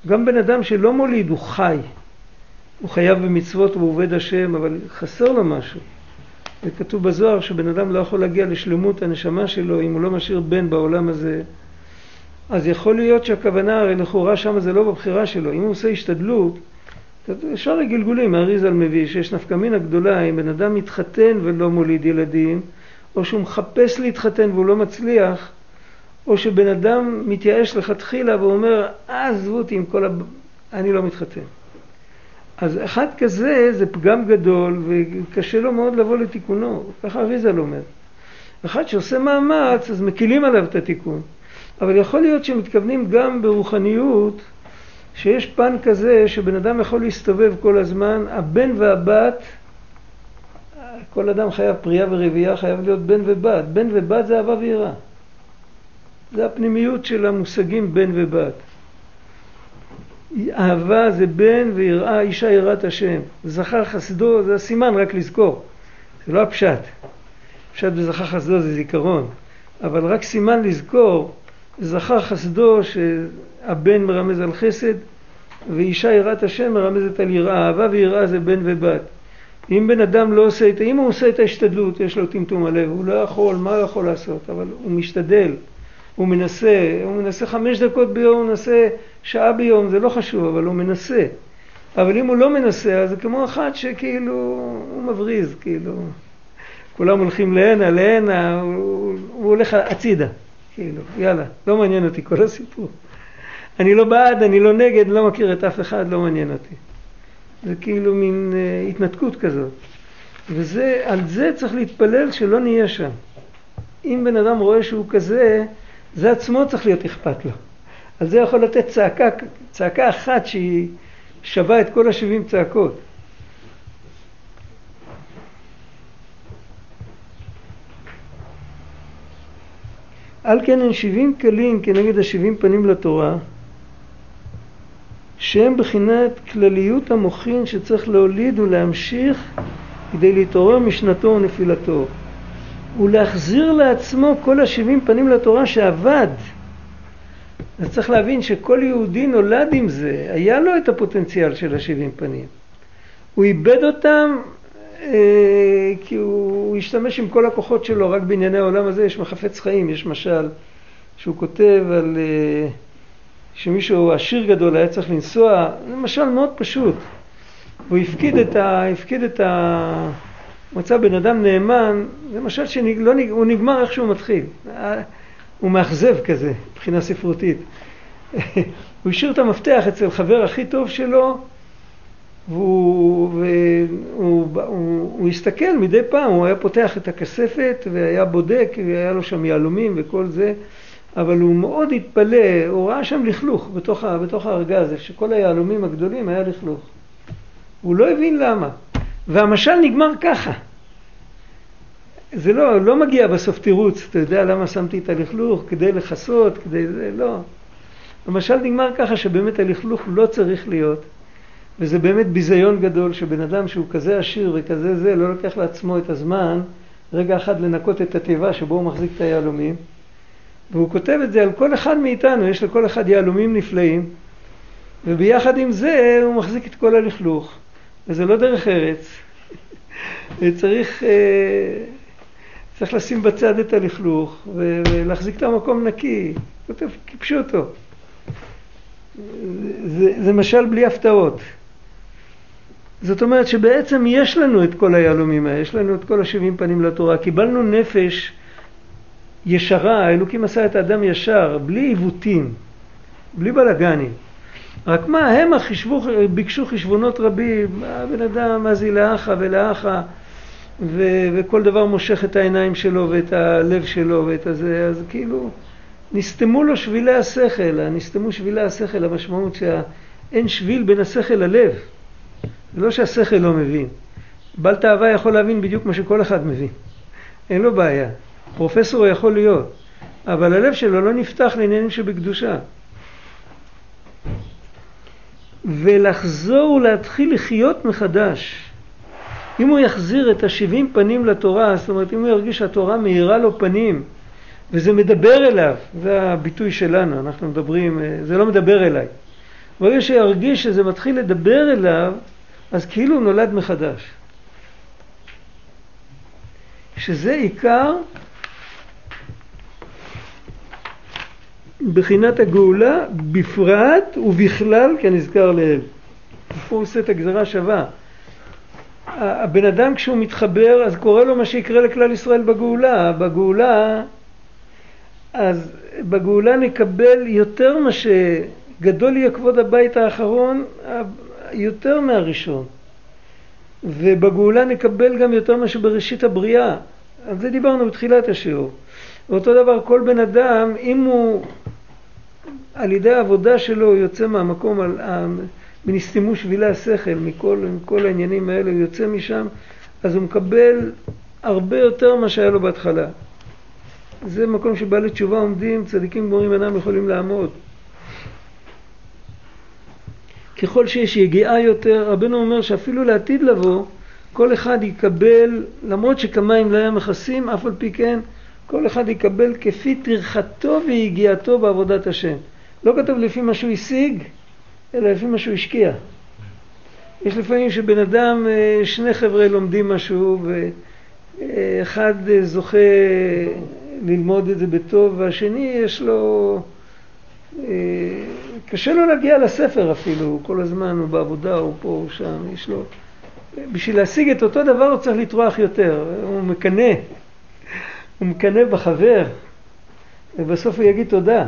גם בן אדם שלא מוליד הוא חי, הוא חייב במצוות והוא עובד השם, אבל חסר לו משהו. וכתוב בזוהר שבן אדם לא יכול להגיע לשלמות הנשמה שלו אם הוא לא משאיר בן בעולם הזה. אז יכול להיות שהכוונה, הרי לכאורה שם זה לא בבחירה שלו. אם הוא עושה השתדלות, ישר הגלגולים, האריזל מביא שיש נפקא מינה גדולה אם בן אדם מתחתן ולא מוליד ילדים, או שהוא מחפש להתחתן והוא לא מצליח, או שבן אדם מתייאש לכתחילה ואומר, אה, עזבו אותי עם כל ה... אני לא מתחתן. אז אחד כזה זה פגם גדול וקשה לו מאוד לבוא לתיקונו, ככה אריזל אומר. אחד שעושה מאמץ אז מקילים עליו את התיקון. אבל יכול להיות שמתכוונים גם ברוחניות שיש פן כזה שבן אדם יכול להסתובב כל הזמן, הבן והבת, כל אדם חייב פרייה ורבייה, חייב להיות בן ובת. בן ובת זה אהבה ויראה. זה הפנימיות של המושגים בן ובת. אהבה זה בן ויראה אישה יראת השם. זכר חסדו זה הסימן רק לזכור. זה לא הפשט. פשט בזכר חסדו זה זיכרון. אבל רק סימן לזכור, זכר חסדו שהבן מרמז על חסד ואישה יראת השם מרמזת על יראה. אהבה ויראה זה בן ובת. אם בן אדם לא עושה את, אם הוא עושה את ההשתדלות, יש לו טמטום הלב, הוא לא יכול, מה הוא יכול לעשות? אבל הוא משתדל. הוא מנסה, הוא מנסה חמש דקות ביום, הוא מנסה שעה ביום, זה לא חשוב, אבל הוא מנסה. אבל אם הוא לא מנסה, אז זה כמו אחד שכאילו, הוא מבריז, כאילו, כולם הולכים להנה, להנה, הוא, הוא הולך הצידה, כאילו, יאללה, לא מעניין אותי כל הסיפור. אני לא בעד, אני לא נגד, לא מכיר את אף אחד, לא מעניין אותי. זה כאילו מין uh, התנתקות כזאת. וזה, על זה צריך להתפלל שלא נהיה שם. אם בן אדם רואה שהוא כזה, זה עצמו צריך להיות אכפת לו. על זה יכול לתת צעקה, צעקה אחת שהיא שווה את כל השבעים צעקות. על כן הן שבעים כלים כנגד השבעים פנים לתורה, שהם בחינת כלליות המוחין שצריך להוליד ולהמשיך כדי להתעורר משנתו ונפילתו. ולהחזיר לעצמו כל השבעים פנים לתורה שעבד. אז צריך להבין שכל יהודי נולד עם זה, היה לו את הפוטנציאל של השבעים פנים. הוא איבד אותם אה, כי הוא, הוא השתמש עם כל הכוחות שלו רק בענייני העולם הזה, יש מחפץ חיים, יש משל שהוא כותב על אה, שמישהו עשיר גדול היה צריך לנסוע, זה משל מאוד פשוט. הוא הפקיד את ה... הפקיד את ה מצא בן אדם נאמן, זה משל שהוא נגמר איך שהוא מתחיל. הוא מאכזב כזה, מבחינה ספרותית. הוא השאיר את המפתח אצל חבר הכי טוב שלו, והוא, והוא הוא, הוא הסתכל מדי פעם, הוא היה פותח את הכספת והיה בודק, והיה לו שם יהלומים וכל זה, אבל הוא מאוד התפלא, הוא ראה שם לכלוך בתוך, בתוך הארגז, שכל היהלומים הגדולים היה לכלוך. הוא לא הבין למה. והמשל נגמר ככה. זה לא, לא מגיע בסוף תירוץ, אתה יודע למה שמתי את הלכלוך? כדי לכסות, כדי זה, לא. המשל נגמר ככה שבאמת הלכלוך לא צריך להיות, וזה באמת ביזיון גדול שבן אדם שהוא כזה עשיר וכזה זה, לא לוקח לעצמו את הזמן רגע אחד לנקות את התיבה שבו הוא מחזיק את היהלומים, והוא כותב את זה על כל אחד מאיתנו, יש לכל אחד יהלומים נפלאים, וביחד עם זה הוא מחזיק את כל הלכלוך, וזה לא דרך ארץ. צריך, אה, צריך לשים בצד את הלכלוך ולהחזיק את המקום נקי, כותב כפשוטו. זה, זה משל בלי הפתעות. זאת אומרת שבעצם יש לנו את כל היהלומים האלה, יש לנו את כל השבעים פנים לתורה, קיבלנו נפש ישרה, האלוקים עשה את האדם ישר, בלי עיוותים, בלי בלאגנים. רק מה, הם החישבו, ביקשו חשבונות רבים, הבן אדם מה זה לאחה ולאחה, ו- וכל דבר מושך את העיניים שלו ואת הלב שלו ואת הזה, אז כאילו נסתמו לו שבילי השכל, נסתמו שבילי השכל, המשמעות שאין שביל בין השכל ללב. זה לא שהשכל לא מבין. בעל תאווה יכול להבין בדיוק מה שכל אחד מבין. אין לו בעיה. פרופסור הוא יכול להיות, אבל הלב שלו לא נפתח לעניינים שבקדושה. ולחזור ולהתחיל לחיות מחדש. אם הוא יחזיר את השבעים פנים לתורה, זאת אומרת אם הוא ירגיש שהתורה מאירה לו פנים וזה מדבר אליו, זה הביטוי שלנו, אנחנו מדברים, זה לא מדבר אליי. ברגע שירגיש שזה מתחיל לדבר אליו, אז כאילו הוא נולד מחדש. שזה עיקר בחינת הגאולה בפרט ובכלל כנזכר לעיל. פה הוא עושה את הגזרה שווה. הבן אדם כשהוא מתחבר אז קורה לו מה שיקרה לכלל ישראל בגאולה. בגאולה אז בגאולה נקבל יותר מה שגדול יהיה כבוד הבית האחרון יותר מהראשון. ובגאולה נקבל גם יותר מה שבראשית הבריאה. על זה דיברנו בתחילת השיעור. ואותו דבר כל בן אדם, אם הוא על ידי העבודה שלו יוצא מהמקום, על, מנסתמו שבילי השכל, מכל, מכל העניינים האלה, הוא יוצא משם, אז הוא מקבל הרבה יותר ממה שהיה לו בהתחלה. זה מקום שבעלי תשובה עומדים, צדיקים גמורים אינם יכולים לעמוד. ככל שיש יגיעה יותר, רבנו אומר שאפילו לעתיד לבוא, כל אחד יקבל, למרות שכמים לא היה מכסים, אף על פי כן, כל אחד יקבל כפי טרחתו ויגיעתו בעבודת השם. לא כתוב לפי מה שהוא השיג, אלא לפי מה שהוא השקיע. יש לפעמים שבן אדם, אה, שני חבר'ה לומדים משהו ואחד זוכה ללמוד את זה בטוב והשני יש לו, אה, קשה לו להגיע לספר אפילו, כל הזמן הוא בעבודה, הוא פה, הוא שם, יש לו, בשביל להשיג את אותו דבר הוא צריך לטרוח יותר, הוא מקנא, הוא מקנא בחבר ובסוף הוא יגיד תודה.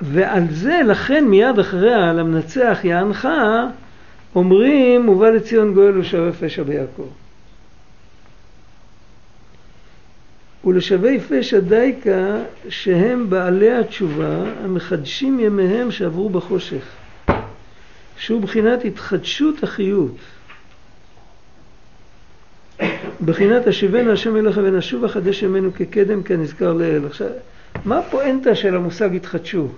ועל זה, לכן מיד אחריה, למנצח יענך, אומרים, ובא לציון גואל ושווה פשע ביעקב. ולשווי פשע דייקה שהם בעלי התשובה המחדשים ימיהם שעברו בחושך, שהוא בחינת התחדשות החיות. בחינת השיבנו השם אליך ונשוב החדש ימינו כקדם כנזכר לאל. עכשיו, מה הפואנטה של המושג התחדשות?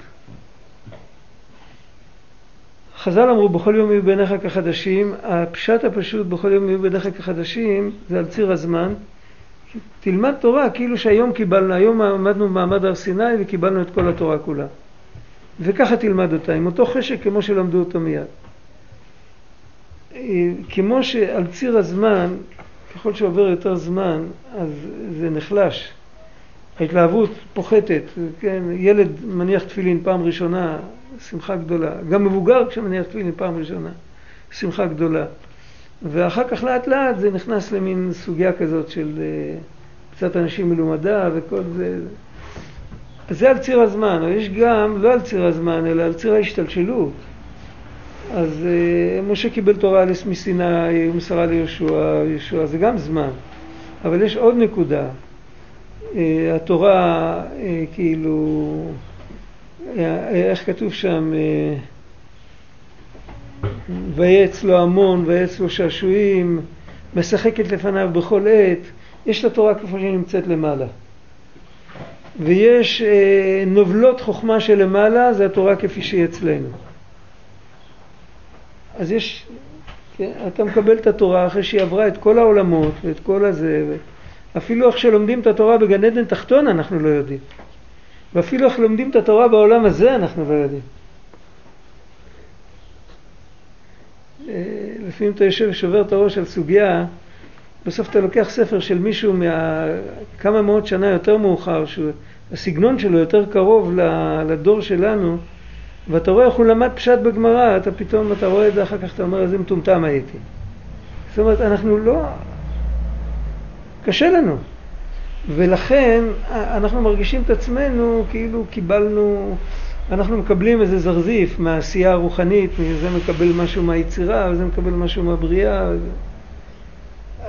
חז"ל אמרו בכל יום יהיו בעיניך כחדשים, הפשט הפשוט בכל יום יהיו בעיניך כחדשים זה על ציר הזמן. תלמד תורה כאילו שהיום קיבלנו, היום עמדנו במעמד הר סיני וקיבלנו את כל התורה כולה. וככה תלמד אותה, עם אותו חשק כמו שלמדו אותו מיד. כמו שעל ציר הזמן, ככל שעובר יותר זמן, אז זה נחלש. ההתלהבות פוחתת, כן, ילד מניח תפילין פעם ראשונה, שמחה גדולה. גם מבוגר כשמניח תפילין פעם ראשונה, שמחה גדולה. ואחר כך לאט לאט זה נכנס למין סוגיה כזאת של uh, קצת אנשים מלומדה וכל זה. אז זה על ציר הזמן, אבל יש גם, לא על ציר הזמן, אלא על ציר ההשתלשלות. אז uh, משה קיבל תורה מסיני, הוא מסרה ליהושע, יהושע זה גם זמן. אבל יש עוד נקודה. Uh, התורה uh, כאילו איך כתוב שם, אה, ויעץ לו המון, ויעץ לו שעשועים, משחקת לפניו בכל עת, יש את התורה כפי שהיא נמצאת למעלה. ויש אה, נובלות חוכמה שלמעלה, זה התורה כפי שהיא אצלנו. אז יש כן? אתה מקבל את התורה אחרי שהיא עברה את כל העולמות ואת כל הזה, אפילו איך שלומדים את התורה בגן עדן תחתון אנחנו לא יודעים. ואפילו איך לומדים את התורה בעולם הזה אנחנו לא יודעים. אה, לפעמים אתה יושב ושובר את הראש על סוגיה, בסוף אתה לוקח ספר של מישהו מכמה מאות שנה יותר מאוחר, שהסגנון שלו יותר קרוב לדור שלנו, ואתה רואה איך הוא למד פשט בגמרא, אתה פתאום, אתה רואה את זה, אחר כך אתה אומר, איזה מטומטם הייתי. זאת אומרת, אנחנו לא... קשה לנו. ולכן אנחנו מרגישים את עצמנו כאילו קיבלנו, אנחנו מקבלים איזה זרזיף מהעשייה הרוחנית, זה מקבל משהו מהיצירה, וזה מקבל משהו מהבריאה.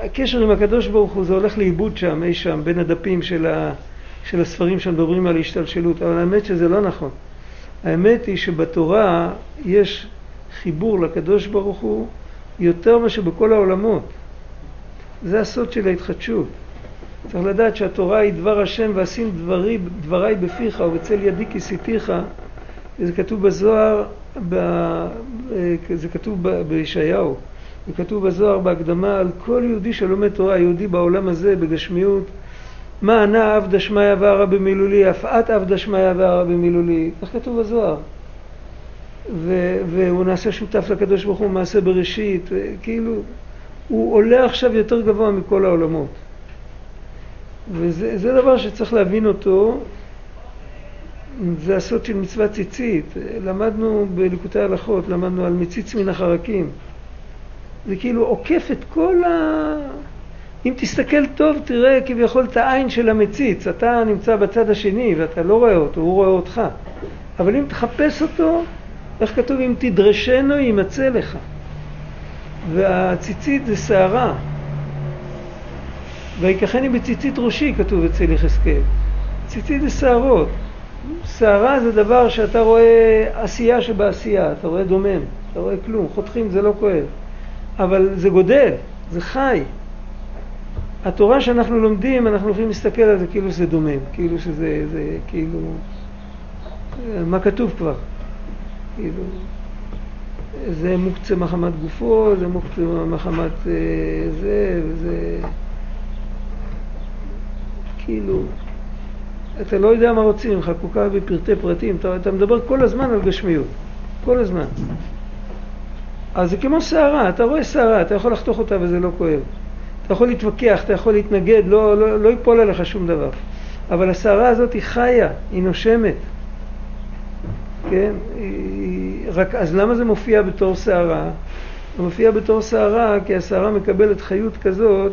הקשר עם הקדוש ברוך הוא זה הולך לאיבוד שם, אי שם, בין הדפים של, ה, של הספרים שמדברים על השתלשלות, אבל האמת שזה לא נכון. האמת היא שבתורה יש חיבור לקדוש ברוך הוא יותר מאשר בכל העולמות. זה הסוד של ההתחדשות. צריך לדעת שהתורה היא דבר השם ואשים דברי, דבריי בפיך ובצל ידי כיסיתיך זה כתוב בזוהר, ב, זה כתוב בישעיהו, זה כתוב בזוהר בהקדמה על כל יהודי שלומד תורה, יהודי בעולם הזה בגשמיות. מה ענה עבד שמיא וערא במילולי, אף את עבד שמיא וערא במילולי, כך כתוב בזוהר. ו- והוא נעשה שותף לקדוש ברוך הוא מעשה בראשית, כאילו, הוא עולה עכשיו יותר גבוה מכל העולמות. וזה דבר שצריך להבין אותו, זה הסוד של מצוות ציצית. למדנו בליקוטי הלכות, למדנו על מציץ מן החרקים. זה כאילו עוקף את כל ה... אם תסתכל טוב תראה כביכול את העין של המציץ, אתה נמצא בצד השני ואתה לא רואה אותו, הוא רואה אותך. אבל אם תחפש אותו, איך כתוב? אם תדרשנו יימצא לך. והציצית זה שערה. ויקחני בציצית ראשי, כתוב אצל יחזקאל. ציצית זה שערות. שערה זה דבר שאתה רואה עשייה שבעשייה, אתה רואה דומם, אתה רואה כלום, חותכים זה לא כואב. אבל זה גודל, זה חי. התורה שאנחנו לומדים, אנחנו יכולים להסתכל על זה כאילו זה דומם, כאילו שזה, זה, כאילו, מה כתוב כבר? כאילו, זה מוקצה מחמת גופו, זה מוקצה מחמת אה, זה, וזה... כאילו, אתה לא יודע מה רוצים ממך, כל כך בפרטי פרטים, אתה, אתה מדבר כל הזמן על גשמיות, כל הזמן. אז זה כמו שערה, אתה רואה שערה, אתה יכול לחתוך אותה וזה לא כואב. אתה יכול להתווכח, אתה יכול להתנגד, לא, לא, לא ייפול עליך שום דבר. אבל הסערה הזאת היא חיה, היא נושמת. כן? היא, רק, אז למה זה מופיע בתור שערה? זה מופיע בתור שערה כי הסערה מקבלת חיות כזאת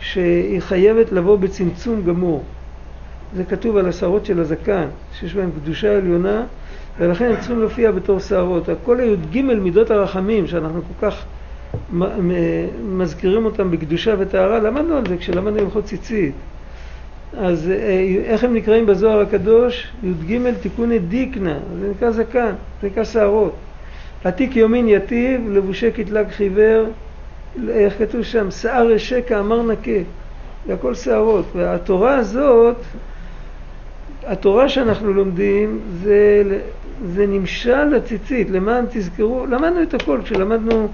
שהיא חייבת לבוא בצמצום גמור. זה כתוב על השערות של הזקן, שיש בהן קדושה עליונה, ולכן הם צריכים להופיע בתור שערות. כל הי"ג מידות הרחמים, שאנחנו כל כך מזכירים אותם בקדושה וטהרה, למדנו על זה כשלמדנו הלכות ציצית. אז אה, איך הם נקראים בזוהר הקדוש? י"ג תיקוני דיקנה, זה נקרא זקן, זה נקרא שערות. עתיק יומין יתיב, לבושי קטלג חיוור, איך כתוב שם? שיער אשקה אמר נקה, זה הכל שערות. והתורה הזאת, התורה שאנחנו לומדים זה, זה נמשל לציצית, למען תזכרו, למדנו את הכל כשלמדנו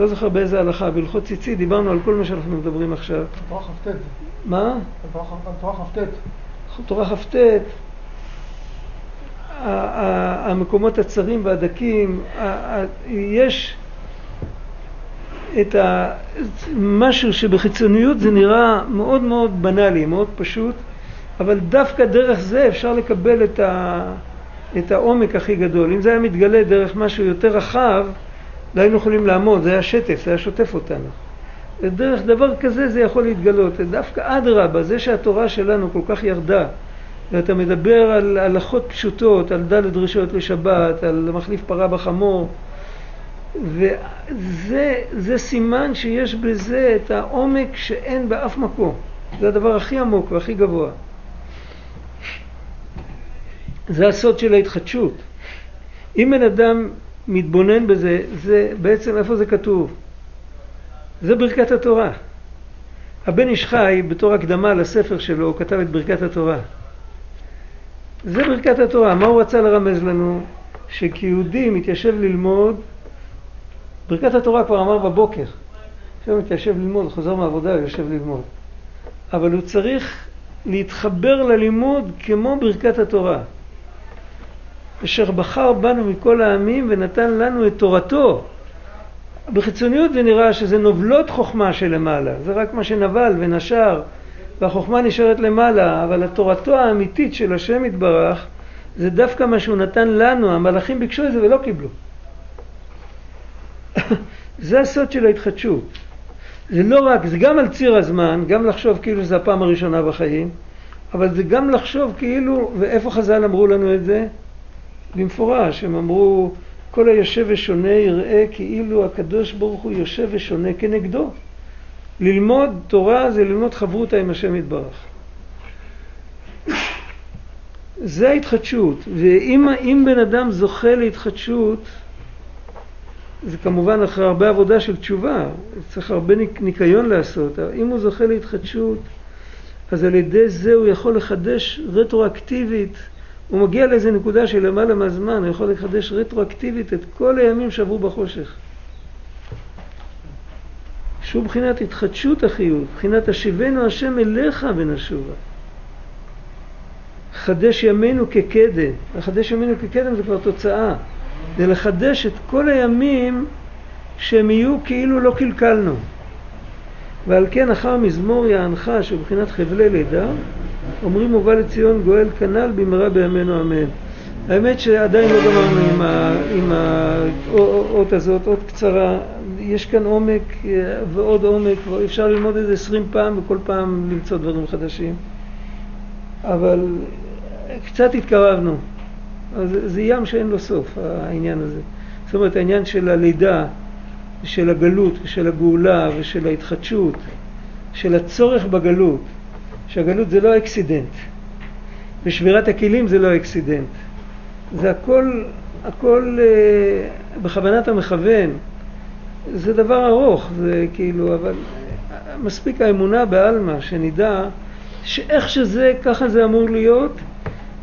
לא זוכר באיזה הלכה, בהלכות ציצית דיברנו על כל מה שאנחנו מדברים עכשיו. תורה כ"ט. מה? תורה כ"ט. תורה כ"ט. המקומות הצרים והדקים, יש את משהו שבחיצוניות זה נראה מאוד מאוד בנאלי, מאוד פשוט, אבל דווקא דרך זה אפשר לקבל את, ה, את העומק הכי גדול. אם זה היה מתגלה דרך משהו יותר רחב, לא היינו יכולים לעמוד, זה היה שטף, זה היה שוטף אותנו. דרך דבר כזה זה יכול להתגלות. דווקא אדרבה, זה שהתורה שלנו כל כך ירדה, ואתה מדבר על הלכות פשוטות, על ד' דרישות לשבת, על מחליף פרה בחמור, וזה סימן שיש בזה את העומק שאין באף מקום. זה הדבר הכי עמוק והכי גבוה. זה הסוד של ההתחדשות. אם בן אדם מתבונן בזה, זה בעצם איפה זה כתוב? זה ברכת התורה. הבן איש חי בתור הקדמה לספר שלו, הוא כתב את ברכת התורה. זה ברכת התורה. מה הוא רצה לרמז לנו? שכיהודי מתיישב ללמוד, ברכת התורה כבר אמר בבוקר, עכשיו הוא מתיישב ללמוד, חוזר מהעבודה, הוא יושב ללמוד. אבל הוא צריך להתחבר ללימוד כמו ברכת התורה. אשר בחר בנו מכל העמים ונתן לנו את תורתו. בחיצוניות זה נראה שזה נובלות חוכמה שלמעלה, זה רק מה שנבל ונשר, והחוכמה נשארת למעלה, אבל התורתו האמיתית של השם יתברך, זה דווקא מה שהוא נתן לנו, המלאכים ביקשו את זה ולא קיבלו. זה הסוד של ההתחדשות. זה לא רק, זה גם על ציר הזמן, גם לחשוב כאילו זה הפעם הראשונה בחיים, אבל זה גם לחשוב כאילו, ואיפה חז"ל אמרו לנו את זה? במפורש, הם אמרו, כל היושב ושונה יראה כאילו הקדוש ברוך הוא יושב ושונה כנגדו. ללמוד תורה זה ללמוד חברותה עם השם יתברך. זה ההתחדשות, ואם בן אדם זוכה להתחדשות, זה כמובן אחרי הרבה עבודה של תשובה, צריך הרבה ניקיון לעשות, אם הוא זוכה להתחדשות, אז על ידי זה הוא יכול לחדש רטרואקטיבית, הוא מגיע לאיזה נקודה של למעלה מהזמן, הוא יכול לחדש רטרואקטיבית את כל הימים שעברו בחושך. שהוא בחינת התחדשות החיות, בחינת השיבנו השם אליך ונשובה. חדש ימינו כקדם, לחדש ימינו כקדם זה כבר תוצאה. זה לחדש את כל הימים שהם יהיו כאילו לא קלקלנו. ועל כן אחר מזמור יענך שבחינת חבלי לידה אומרים ובא לציון גואל כנ"ל במהרה בימינו אמן. האמת שעדיין לא גמרנו עם, האות הזאת, אות קצרה, יש כאן עומק ועוד עומק, אפשר ללמוד את זה עשרים פעם וכל פעם למצוא דברים חדשים, אבל קצת התקרבנו, אז זה ים שאין לו סוף העניין הזה. זאת אומרת העניין של הלידה, של הגלות ושל הגאולה ושל ההתחדשות, של הצורך בגלות, שהגלות זה לא accident, ושבירת הכלים זה לא accident, זה הכל, הכל אה, בכוונת המכוון, זה דבר ארוך, זה כאילו, אבל מספיק האמונה בעלמא, שנדע שאיך שזה, ככה זה אמור להיות,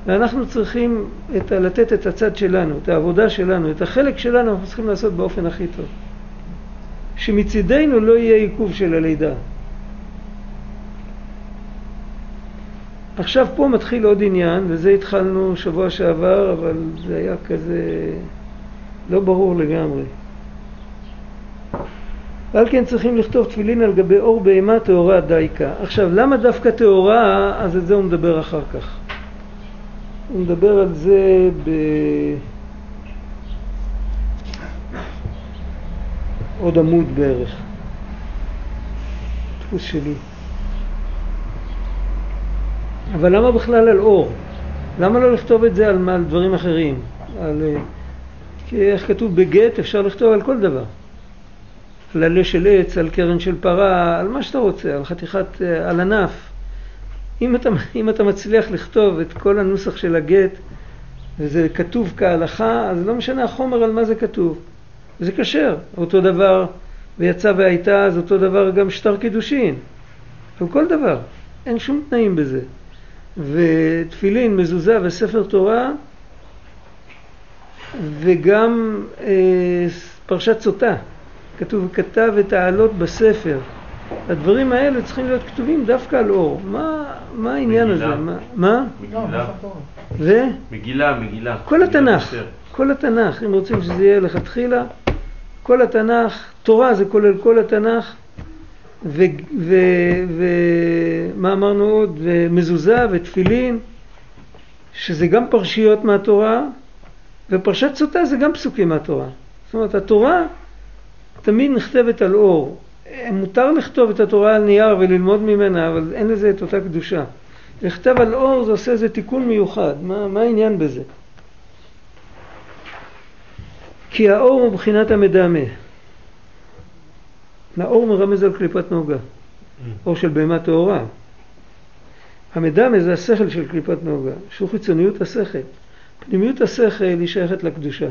ואנחנו צריכים את, לתת את הצד שלנו, את העבודה שלנו, את החלק שלנו אנחנו צריכים לעשות באופן הכי טוב. שמצידנו לא יהיה עיכוב של הלידה. עכשיו פה מתחיל עוד עניין, וזה התחלנו שבוע שעבר, אבל זה היה כזה לא ברור לגמרי. ועל כן צריכים לכתוב תפילין על גבי אור בהמה טהורה דייקה. עכשיו, למה דווקא טהורה? אז את זה הוא מדבר אחר כך. הוא מדבר על זה ב... עוד עמוד בערך. דפוס שלי. אבל למה בכלל על אור? למה לא לכתוב את זה על, על דברים אחרים? על, אה, כי איך כתוב בגט אפשר לכתוב על כל דבר. על עלה של עץ, על קרן של פרה, על מה שאתה רוצה, על חתיכת, אה, על ענף. אם אתה, אם אתה מצליח לכתוב את כל הנוסח של הגט וזה כתוב כהלכה, אז לא משנה החומר על מה זה כתוב. זה כשר. אותו דבר, ויצא והייתה, אז אותו דבר גם שטר קידושין. על כל דבר. אין שום תנאים בזה. ותפילין, מזוזה וספר תורה, וגם אה, פרשת סוטה. כתוב, כתב את העלות בספר. הדברים האלה צריכים להיות כתובים דווקא על אור. מה, מה העניין מגילה. הזה? מה? מה? מגילה. ו? מגילה, מגילה. כל התנ"ך, כל התנ"ך, אם רוצים שזה יהיה לכתחילה, כל התנ"ך, תורה זה כולל כל התנ"ך, ומה אמרנו עוד? ומזוזה ותפילין, שזה גם פרשיות מהתורה, ופרשת סוטה זה גם פסוקים מהתורה. זאת אומרת, התורה תמיד נכתבת על אור. מותר לכתוב את התורה על נייר וללמוד ממנה, אבל אין לזה את אותה קדושה. לכתב על אור זה עושה איזה תיקון מיוחד. מה, מה העניין בזה? כי האור הוא בחינת המדמה. האור מרמז על קליפת נוגה, אור של בהמה טהורה. המדמה זה השכל של קליפת נוגה, שהוא חיצוניות השכל. פנימיות השכל היא שייכת לקדושה.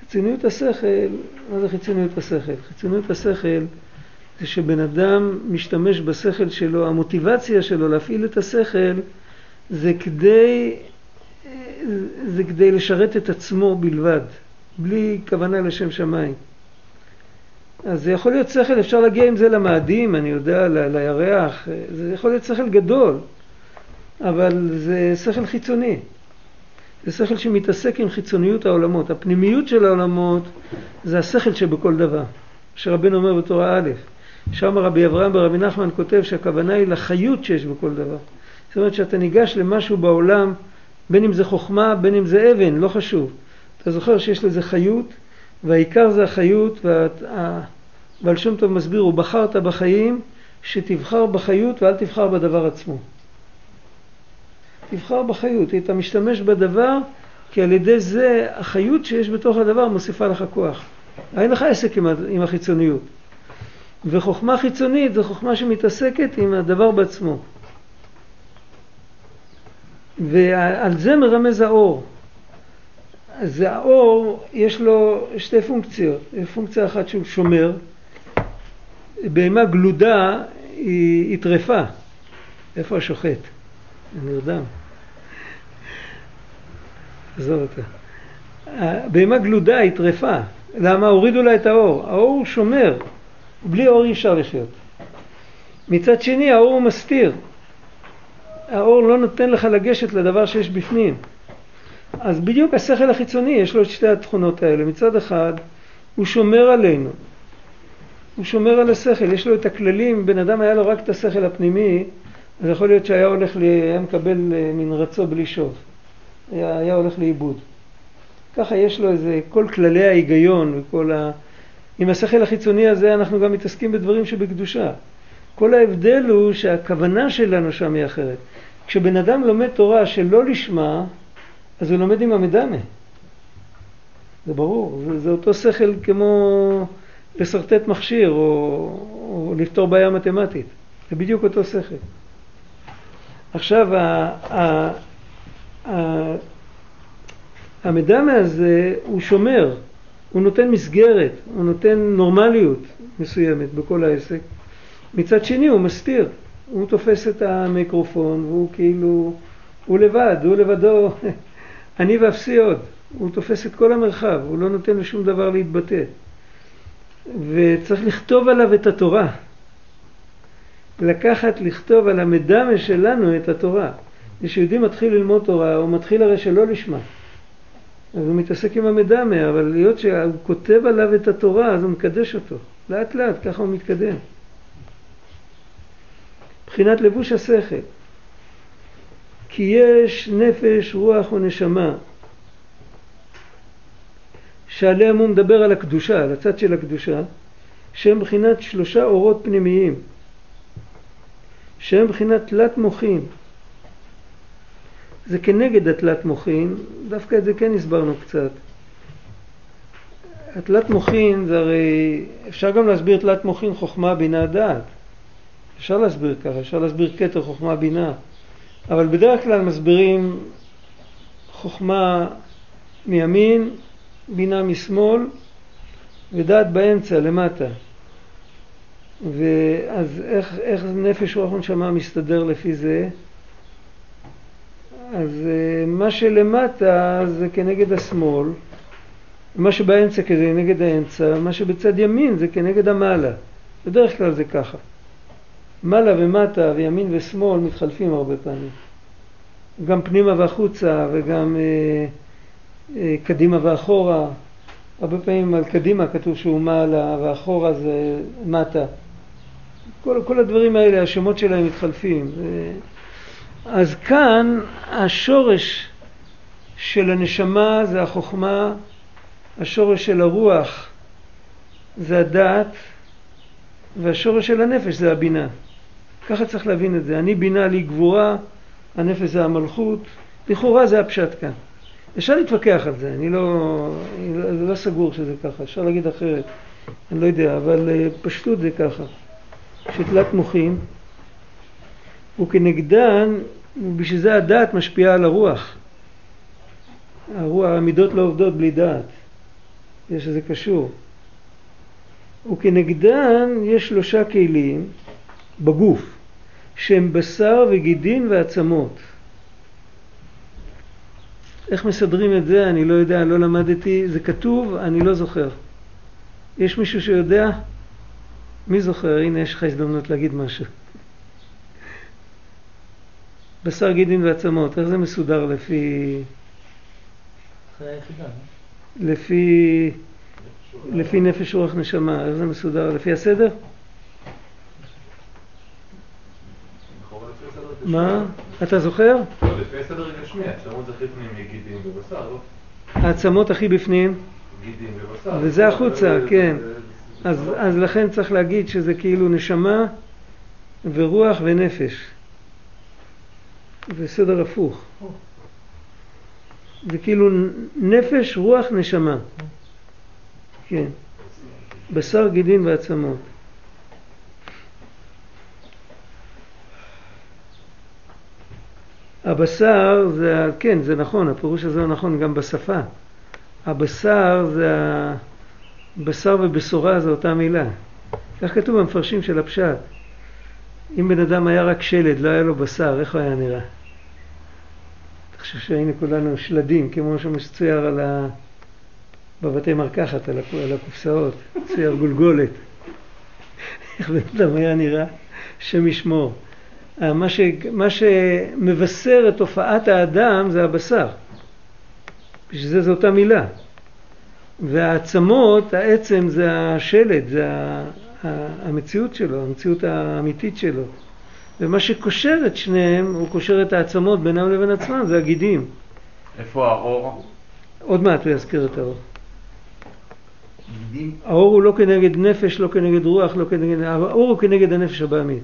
חיצוניות השכל, מה זה חיצוניות השכל? חיצוניות השכל זה שבן אדם משתמש בשכל שלו, המוטיבציה שלו להפעיל את השכל זה כדי, זה כדי לשרת את עצמו בלבד, בלי כוונה לשם שמיים. אז זה יכול להיות שכל, אפשר להגיע עם זה למאדים, אני יודע, ל- לירח, זה יכול להיות שכל גדול, אבל זה שכל חיצוני. זה שכל שמתעסק עם חיצוניות העולמות. הפנימיות של העולמות זה השכל שבכל דבר, שרבנו אומר בתורה א', שם רבי אברהם ברבי נחמן כותב שהכוונה היא לחיות שיש בכל דבר. זאת אומרת שאתה ניגש למשהו בעולם, בין אם זה חוכמה, בין אם זה אבן, לא חשוב. אתה זוכר שיש לזה חיות, והעיקר זה החיות, והבעל שם טוב מסביר, הוא בחרת בחיים, שתבחר בחיות ואל תבחר בדבר עצמו. תבחר בחיות, אתה משתמש בדבר, כי על ידי זה החיות שיש בתוך הדבר מוסיפה לך כוח. אין לך עסק עם החיצוניות. וחוכמה חיצונית זו חוכמה שמתעסקת עם הדבר בעצמו. ועל זה מרמז האור. אז האור יש לו שתי פונקציות, פונקציה אחת שהוא שומר, בהמה גלודה היא, היא טרפה, איפה השוחט? נרדם. עזוב אותה. בהמה גלודה היא טרפה, למה? הורידו לה את האור, האור הוא שומר, בלי אור אי אפשר לחיות. מצד שני האור הוא מסתיר, האור לא נותן לך לגשת לדבר שיש בפנים. אז בדיוק השכל החיצוני יש לו את שתי התכונות האלה. מצד אחד, הוא שומר עלינו. הוא שומר על השכל, יש לו את הכללים, בן אדם היה לו רק את השכל הפנימי, אז יכול להיות שהיה הולך, לי, היה מקבל אה, מן רצו בלי שוב. היה, היה הולך לאיבוד. ככה יש לו איזה, כל כללי ההיגיון וכל ה... עם השכל החיצוני הזה אנחנו גם מתעסקים בדברים שבקדושה. כל ההבדל הוא שהכוונה שלנו שם היא אחרת. כשבן אדם לומד תורה שלא לשמה, אז הוא לומד עם המדמה. זה ברור, זה, זה אותו שכל כמו לשרטט מכשיר או, או לפתור בעיה מתמטית. זה בדיוק אותו שכל. עכשיו, ה, ה, ה, המדמה הזה הוא שומר, הוא נותן מסגרת, הוא נותן נורמליות מסוימת בכל העסק. מצד שני הוא מסתיר, הוא תופס את המיקרופון והוא כאילו, הוא לבד, הוא לבדו, אני ואפסי עוד, הוא תופס את כל המרחב, הוא לא נותן לשום דבר להתבטא. וצריך לכתוב עליו את התורה. לקחת, לכתוב על המדמה שלנו את התורה. כשיהודי מתחיל ללמוד תורה, הוא מתחיל הרי שלא לשמה. אז הוא מתעסק עם המדמה, אבל להיות שהוא כותב עליו את התורה, אז הוא מקדש אותו. לאט לאט, ככה הוא מתקדם. מבחינת לבוש השכל. כי יש נפש, רוח ונשמה, שעליהם הוא מדבר על הקדושה, על הצד של הקדושה, שהם מבחינת שלושה אורות פנימיים, שהם מבחינת תלת מוחין. זה כנגד התלת מוחין, דווקא את זה כן הסברנו קצת. התלת מוחין זה הרי, אפשר גם להסביר תלת מוחין חוכמה, בינה, דעת. אפשר להסביר ככה, אפשר להסביר כתר חוכמה בינה, אבל בדרך כלל מסבירים חוכמה מימין, בינה משמאל ודעת באמצע למטה. ואז איך, איך נפש רוח ונשמה מסתדר לפי זה? אז אה, מה שלמטה זה כנגד השמאל, מה שבאמצע כנגד האמצע, מה שבצד ימין זה כנגד המעלה. בדרך כלל זה ככה. מעלה ומטה וימין ושמאל מתחלפים הרבה פעמים. גם פנימה והחוצה וגם אה, אה, קדימה ואחורה. הרבה פעמים על קדימה כתוב שהוא מעלה ואחורה זה מטה. כל, כל הדברים האלה, השמות שלהם מתחלפים. ו... אז כאן השורש של הנשמה זה החוכמה, השורש של הרוח זה הדעת, והשורש של הנפש זה הבינה. ככה צריך להבין את זה. אני בינה לי גבורה, הנפש זה המלכות, לכאורה זה הפשט כאן. אפשר להתווכח על זה, אני לא, זה לא סגור שזה ככה, אפשר להגיד אחרת, אני לא יודע, אבל אה, פשטות זה ככה. שתלת מוחין, וכנגדן, בשביל זה הדעת משפיעה על הרוח. הרוח, המידות לא עובדות בלי דעת, יש לזה קשור. וכנגדן יש שלושה כלים בגוף, שהם בשר וגידין ועצמות. איך מסדרים את זה? אני לא יודע, לא למדתי. זה כתוב, אני לא זוכר. יש מישהו שיודע? מי זוכר? הנה יש לך הזדמנות להגיד משהו. בשר גידין ועצמות, איך זה מסודר לפי... לפי... לפי נפש רוח נשמה, איך זה מסודר? לפי הסדר? מה? אתה זוכר? לא, לפי הסדר הגשמי, העצמות הכי פנים מגידים ובשר, לא? העצמות הכי בפנים? גידים ובשר. וזה החוצה, כן. אז לכן צריך להגיד שזה כאילו נשמה ורוח ונפש. זה סדר הפוך. זה כאילו נפש, רוח, נשמה. כן. בשר, גידין ועצמות. הבשר זה, כן, זה נכון, הפירוש הזה הוא נכון גם בשפה. הבשר זה, בשר ובשורה זה אותה מילה. כך כתוב במפרשים של הפשט. אם בן אדם היה רק שלד, לא היה לו בשר, איך הוא היה נראה? אתה חושב שהיינו כולנו שלדים, כמו שמצויר על ה... בבתי מרקחת, על, על הקופסאות, מצויר גולגולת. איך בן אדם היה נראה? השם ישמור. אה, מה, ש... מה שמבשר את תופעת האדם זה הבשר. בשביל זה זו אותה מילה. והעצמות, העצם זה השלד, זה המציאות שלו, המציאות האמיתית שלו. ומה שקושר את שניהם, הוא קושר את העצמות בינם לבין עצמם, זה הגידים. איפה האור? עוד מעט הוא יזכיר את האור. גידים? האור הוא לא כנגד נפש, לא כנגד רוח, לא כנגד... האור הוא כנגד הנפש הבעמית.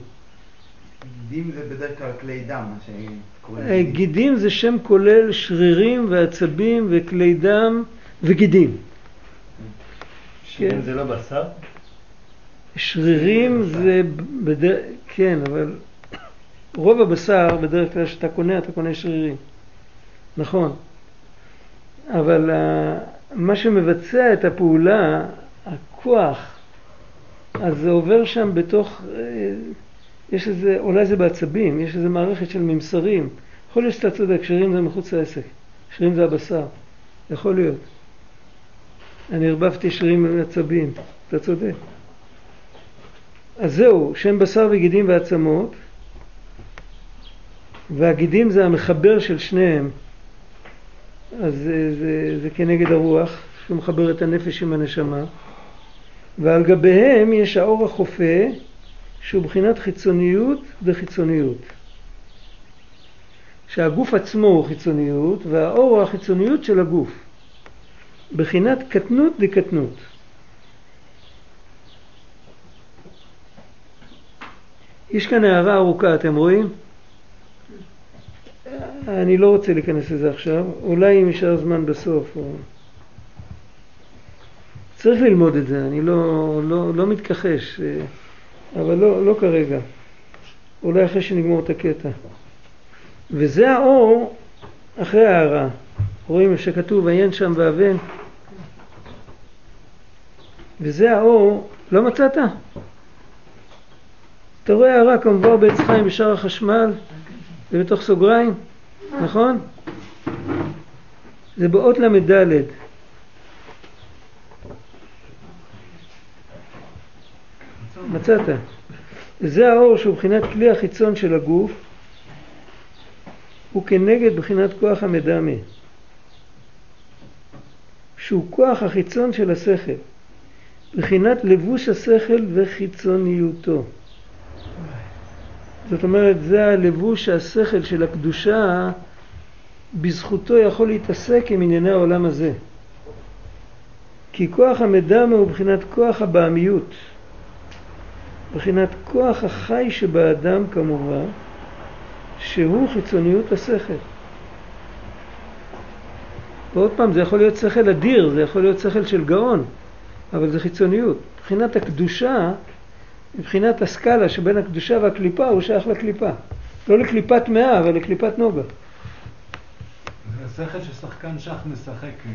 גידים זה בדרך כלל כלי דם, מה שקוראים אה, גידים. גידים זה שם כולל שרירים ועצבים וכלי דם וגידים. שרירים כן. זה לא בשר? שרירים זה, בדרך, כן, אבל רוב הבשר בדרך כלל שאתה קונה, אתה קונה שרירים. נכון. אבל מה שמבצע את הפעולה, הכוח, אז זה עובר שם בתוך, אה, יש איזה, אולי זה בעצבים, יש איזה מערכת של ממסרים. יכול להיות שאתה צודק, שרירים זה מחוץ לעסק. שרירים זה הבשר. יכול להיות. אני ערבבתי שרירים ועצבים. אתה צודק. אז זהו, שם בשר וגידים ועצמות, והגידים זה המחבר של שניהם. אז זה, זה, זה כנגד הרוח, שהוא מחבר את הנפש עם הנשמה, ועל גביהם יש האור החופה, שהוא בחינת חיצוניות וחיצוניות. שהגוף עצמו הוא חיצוניות, והאור הוא החיצוניות של הגוף. בחינת קטנות דקטנות. יש כאן הערה ארוכה, אתם רואים? אני לא רוצה להיכנס לזה עכשיו, אולי אם יישאר זמן בסוף. או... צריך ללמוד את זה, אני לא, לא, לא מתכחש, אבל לא, לא כרגע. אולי אחרי שנגמור את הקטע. וזה האור אחרי ההערה. רואים שכתוב עיין שם ואבן. וזה האור, לא מצאת? אתה רואה הערה כמובן בעץ חיים בשער החשמל ובתוך סוגריים, נכון? זה באות ל"ד. מצאת. זה האור שהוא בחינת כלי החיצון של הגוף, הוא כנגד בחינת כוח המדמה, שהוא כוח החיצון של השכל, בחינת לבוש השכל וחיצוניותו. זאת אומרת, זה הלבוש שהשכל של הקדושה בזכותו יכול להתעסק עם ענייני העולם הזה. כי כוח המדמה הוא בחינת כוח הבעמיות, בחינת כוח החי שבאדם כמובן, שהוא חיצוניות השכל. ועוד פעם, זה יכול להיות שכל אדיר, זה יכול להיות שכל של גאון, אבל זה חיצוניות. מבחינת הקדושה מבחינת הסקאלה שבין הקדושה והקליפה הוא שייך לקליפה. לא לקליפת טמאה, אבל לקליפת נוגה. זה השכל ששחקן שח משחק. אה,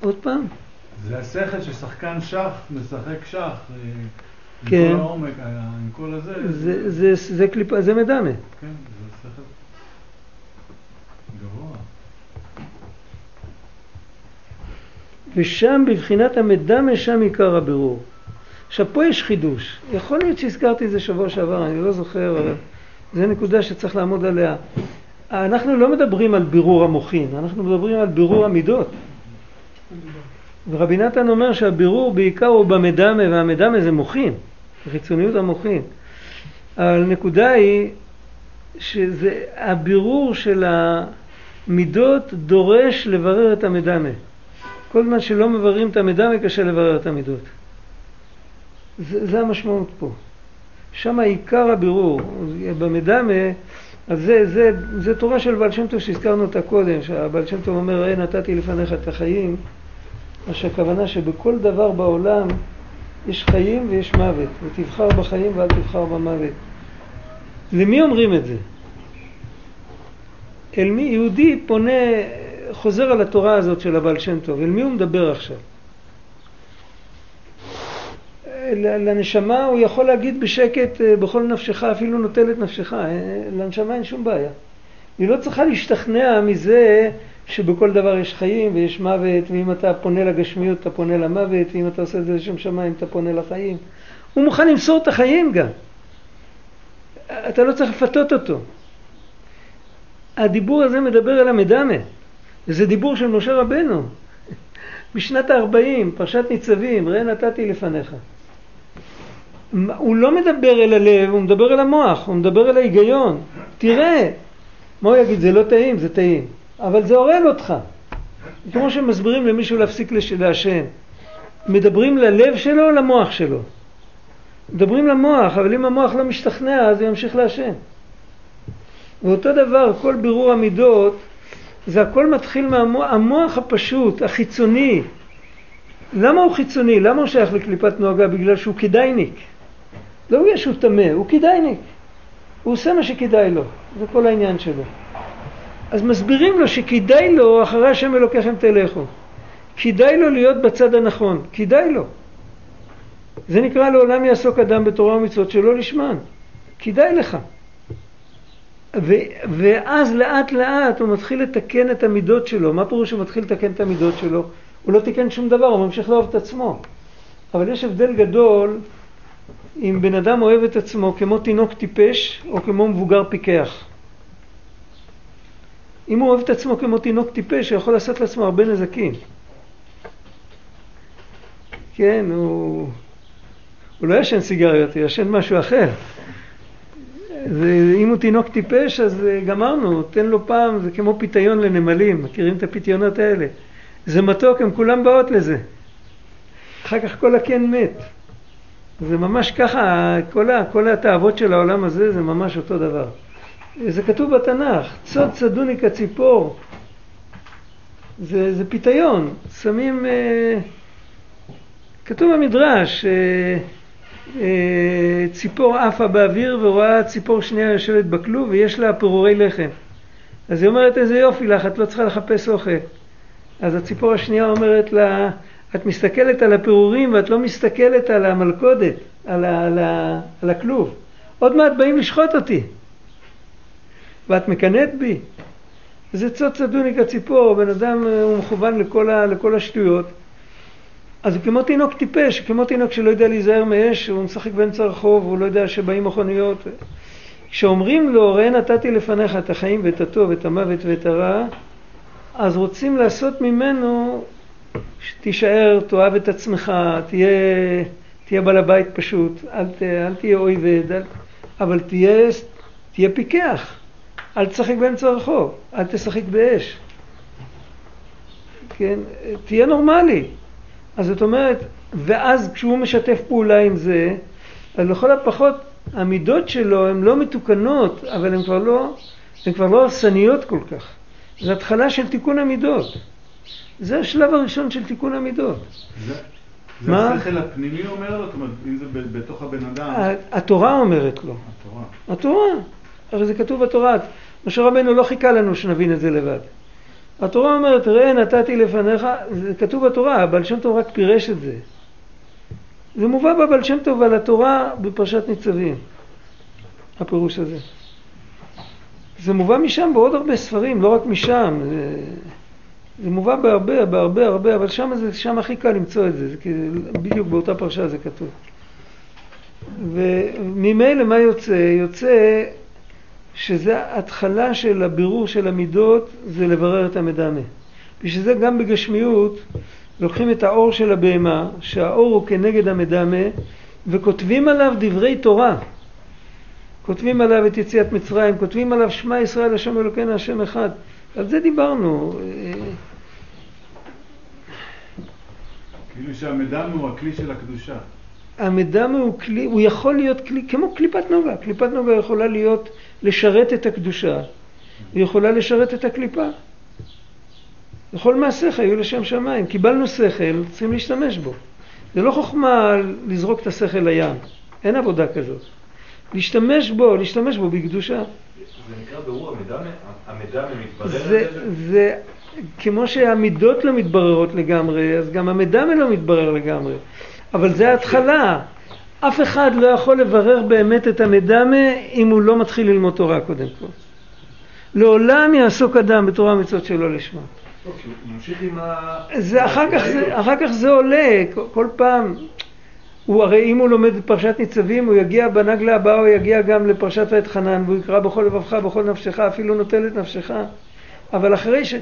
עוד פעם? זה השכל ששחקן שח משחק שח. כן. עם כל העומק, אה, עם כל הזה. זה, זה, זה, זה קליפה, זה מדמה. כן, זה שכל גבוה. ושם בבחינת המדמה שם עיקר הבירור. עכשיו, פה יש חידוש. יכול להיות שהזכרתי את זה שבוע שעבר, אני לא זוכר, אבל זו נקודה שצריך לעמוד עליה. אנחנו לא מדברים על בירור המוחין, אנחנו מדברים על בירור המידות. ורבי נתן אומר שהבירור בעיקר הוא במדמה, והמדמה זה מוחין, חיצוניות המוחין. אבל הנקודה היא שהבירור של המידות דורש לברר את המדמה. כל זמן שלא מבררים את המדמה קשה לברר את המידות. זה, זה המשמעות פה. שם עיקר הבירור. במדמה, אז זה, זה, זה תורה של בעל שם טוב שהזכרנו אותה קודם, שהבעל שם טוב אומר, ראה נתתי לפניך את החיים, מה שהכוונה שבכל דבר בעולם יש חיים ויש מוות, ותבחר בחיים ואל תבחר במוות. למי אומרים את זה? אל מי יהודי פונה, חוזר על התורה הזאת של הבעל שם טוב, אל מי הוא מדבר עכשיו? לנשמה הוא יכול להגיד בשקט אה, בכל נפשך, אפילו נוטל את נפשך, אה, לנשמה אין שום בעיה. היא לא צריכה להשתכנע מזה שבכל דבר יש חיים ויש מוות, ואם אתה פונה לגשמיות אתה פונה למוות, ואם אתה עושה את זה לשם שמיים אתה פונה לחיים. הוא מוכן למסור את החיים גם. אתה לא צריך לפתות אותו. הדיבור הזה מדבר אל המדמה. זה דיבור של משה רבנו. בשנת ה-40, פרשת ניצבים, ראה נתתי לפניך. הוא לא מדבר אל הלב, הוא מדבר אל המוח, הוא מדבר אל ההיגיון. תראה, מה הוא יגיד? זה לא טעים, זה טעים. אבל זה הורג אותך. כמו שמסבירים למישהו להפסיק לעשן. מדברים ללב שלו או למוח שלו? מדברים למוח, אבל אם המוח לא משתכנע אז הוא ימשיך לעשן. ואותו דבר, כל בירור המידות, זה הכל מתחיל מהמוח המוח הפשוט, החיצוני. למה הוא חיצוני? למה הוא שייך לקליפת נוהגה? בגלל שהוא כדאיניק. לא בגלל שהוא טמא, הוא כדאיניק. הוא עושה מה שכדאי לו, זה כל העניין שלו. אז מסבירים לו שכדאי לו, אחרי השם אלוקיכם תלכו. כדאי לו להיות בצד הנכון, כדאי לו. זה נקרא לעולם יעסוק אדם בתורה ומצוות שלא לשמן. כדאי לך. ו, ואז לאט לאט הוא מתחיל לתקן את המידות שלו. מה פירוש שהוא מתחיל לתקן את המידות שלו? הוא לא תיקן שום דבר, הוא ממשיך לאהוב את עצמו. אבל יש הבדל גדול אם בן אדם אוהב את עצמו כמו תינוק טיפש או כמו מבוגר פיקח. אם הוא אוהב את עצמו כמו תינוק טיפש, הוא יכול לעשות לעצמו הרבה נזקים. כן, הוא, הוא לא ישן סיגריות, הוא ישן משהו אחר. ואם הוא תינוק טיפש, אז אה, גמרנו, תן לו פעם, זה כמו פיתיון לנמלים, מכירים את הפיתיונות האלה? זה מתוק, הם כולם באות לזה. אחר כך כל הקן מת. זה ממש ככה, כל, כל התאוות של העולם הזה זה ממש אותו דבר. זה כתוב בתנ"ך, צוד צדוני כציפור. זה, זה פיתיון, שמים, אה, כתוב במדרש, אה, אה, ציפור עפה באוויר ורואה ציפור שנייה יושבת בכלוב ויש לה פירורי לחם. אז היא אומרת איזה יופי לך, את לא צריכה לחפש אוכל. אז הציפור השנייה אומרת לה, את מסתכלת על הפירורים ואת לא מסתכלת על המלכודת, על, ה, על, ה, על הכלוב. עוד מעט באים לשחוט אותי. ואת מקנאת בי? זה צוץ צדוניק הציפור, בן אדם אה, הוא מכוון לכל, ה, לכל השטויות. אז כמו תינוק טיפש, כמו תינוק שלא יודע להיזהר מאש, הוא משחק באמצע הרחוב, הוא לא יודע שבאים מכוניות. כשאומרים לו, ראה נתתי לפניך את החיים ואת הטוב, את המוות ואת הרע, אז רוצים לעשות ממנו שתישאר, תאהב את עצמך, תהיה, תהיה בעל הבית פשוט, אל, ת, אל תהיה אויבד, אל, אבל תהיה, תהיה פיקח. אל תשחק באמצע הרחוב, אל תשחק באש. כן? תהיה נורמלי. אז זאת אומרת, ואז כשהוא משתף פעולה עם זה, אז לכל הפחות המידות שלו הן לא מתוקנות, אבל הן כבר לא, הן כבר לא הרסניות כל כך. זו התחלה של תיקון המידות. זה השלב הראשון של תיקון המידות. זה, זה השכל הפנימי אומר לו? זאת אומרת, אם זה בתוך הבן אדם... התורה אומרת לו. התורה. התורה. הרי זה כתוב בתורה. משה רבנו לא חיכה לנו שנבין את זה לבד. התורה אומרת, ראה נתתי לפניך, זה כתוב בתורה, הבעל שם טוב רק פירש את זה. זה מובא בבעל שם טוב על התורה בפרשת ניצבים, הפירוש הזה. זה מובא משם בעוד הרבה ספרים, לא רק משם. זה, מובא בהרבה, בהרבה, הרבה, אבל שם, זה, שם הכי קל למצוא את זה, זה בדיוק באותה פרשה זה כתוב. וממילא מה יוצא? יוצא שזה התחלה של הבירור של המידות, זה לברר את המדמה. בשביל זה גם בגשמיות לוקחים את האור של הבהמה, שהאור הוא כנגד המדמה, וכותבים עליו דברי תורה. כותבים עליו את יציאת מצרים, כותבים עליו שמע ישראל השם אלוקינו השם אחד. על זה דיברנו. כאילו שהמדם הוא הכלי של הקדושה. המדם הוא כלי, הוא יכול להיות כלי, כמו קליפת נוגה. קליפת נוגה יכולה להיות, לשרת את הקדושה, היא יכולה לשרת את הקליפה. וכל מעשיך היו לשם שמיים. קיבלנו שכל, צריכים להשתמש בו. זה לא חוכמה לזרוק את השכל לים, אין עבודה כזאת. להשתמש בו, להשתמש בו בקדושה. זה נקרא ברור המדמה? המדמה מתברר זה, זה כמו שהמידות לא מתבררות לגמרי, אז גם המדמה לא מתברר לגמרי. אבל זה ההתחלה. אף אחד לא יכול לברר באמת את המדמה אם הוא לא מתחיל ללמוד תורה קודם כל. לעולם יעסוק אדם בתורה ומצוות שלא לשמה. זה אחר כך זה, אחר כך זה עולה, כל פעם, הוא הרי אם הוא לומד את פרשת ניצבים, הוא יגיע בנגלה הבאה, הוא יגיע גם לפרשת ואת חנן, והוא יקרא בכל לבבך, בכל נפשך, אפילו נוטל את נפשך. אבל אחרי ש...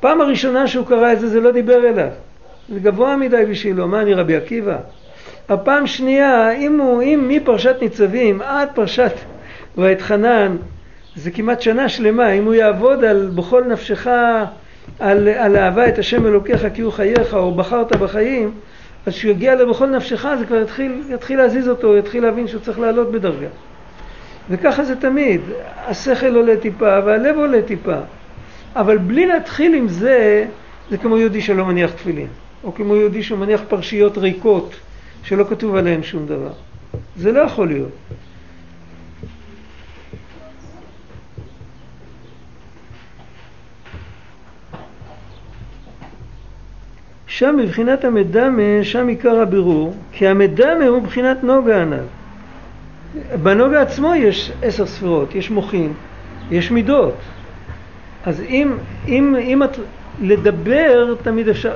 פעם הראשונה שהוא קרא את זה, זה לא דיבר אליו. זה גבוה מדי בשבילו, מה אני רבי עקיבא? הפעם שנייה, אם הוא, אם מפרשת ניצבים עד פרשת ואת חנן, זה כמעט שנה שלמה, אם הוא יעבוד על בכל נפשך על, על אהבה את השם אלוקיך כי הוא חייך, או בחרת בחיים, אז כשהוא יגיע לבכל נפשך זה כבר יתחיל, יתחיל להזיז אותו, יתחיל להבין שהוא צריך לעלות בדרגה. וככה זה תמיד, השכל עולה טיפה והלב עולה טיפה. אבל בלי להתחיל עם זה, זה כמו יהודי שלא מניח תפילין, או כמו יהודי שמניח פרשיות ריקות שלא כתוב עליהן שום דבר. זה לא יכול להיות. שם מבחינת המדמה, שם עיקר הבירור, כי המדמה הוא מבחינת נוגה הנ"ל. בנוגה עצמו יש עשר ספירות, יש מוחין, יש מידות. אז אם, אם, אם את... לדבר תמיד אפשר...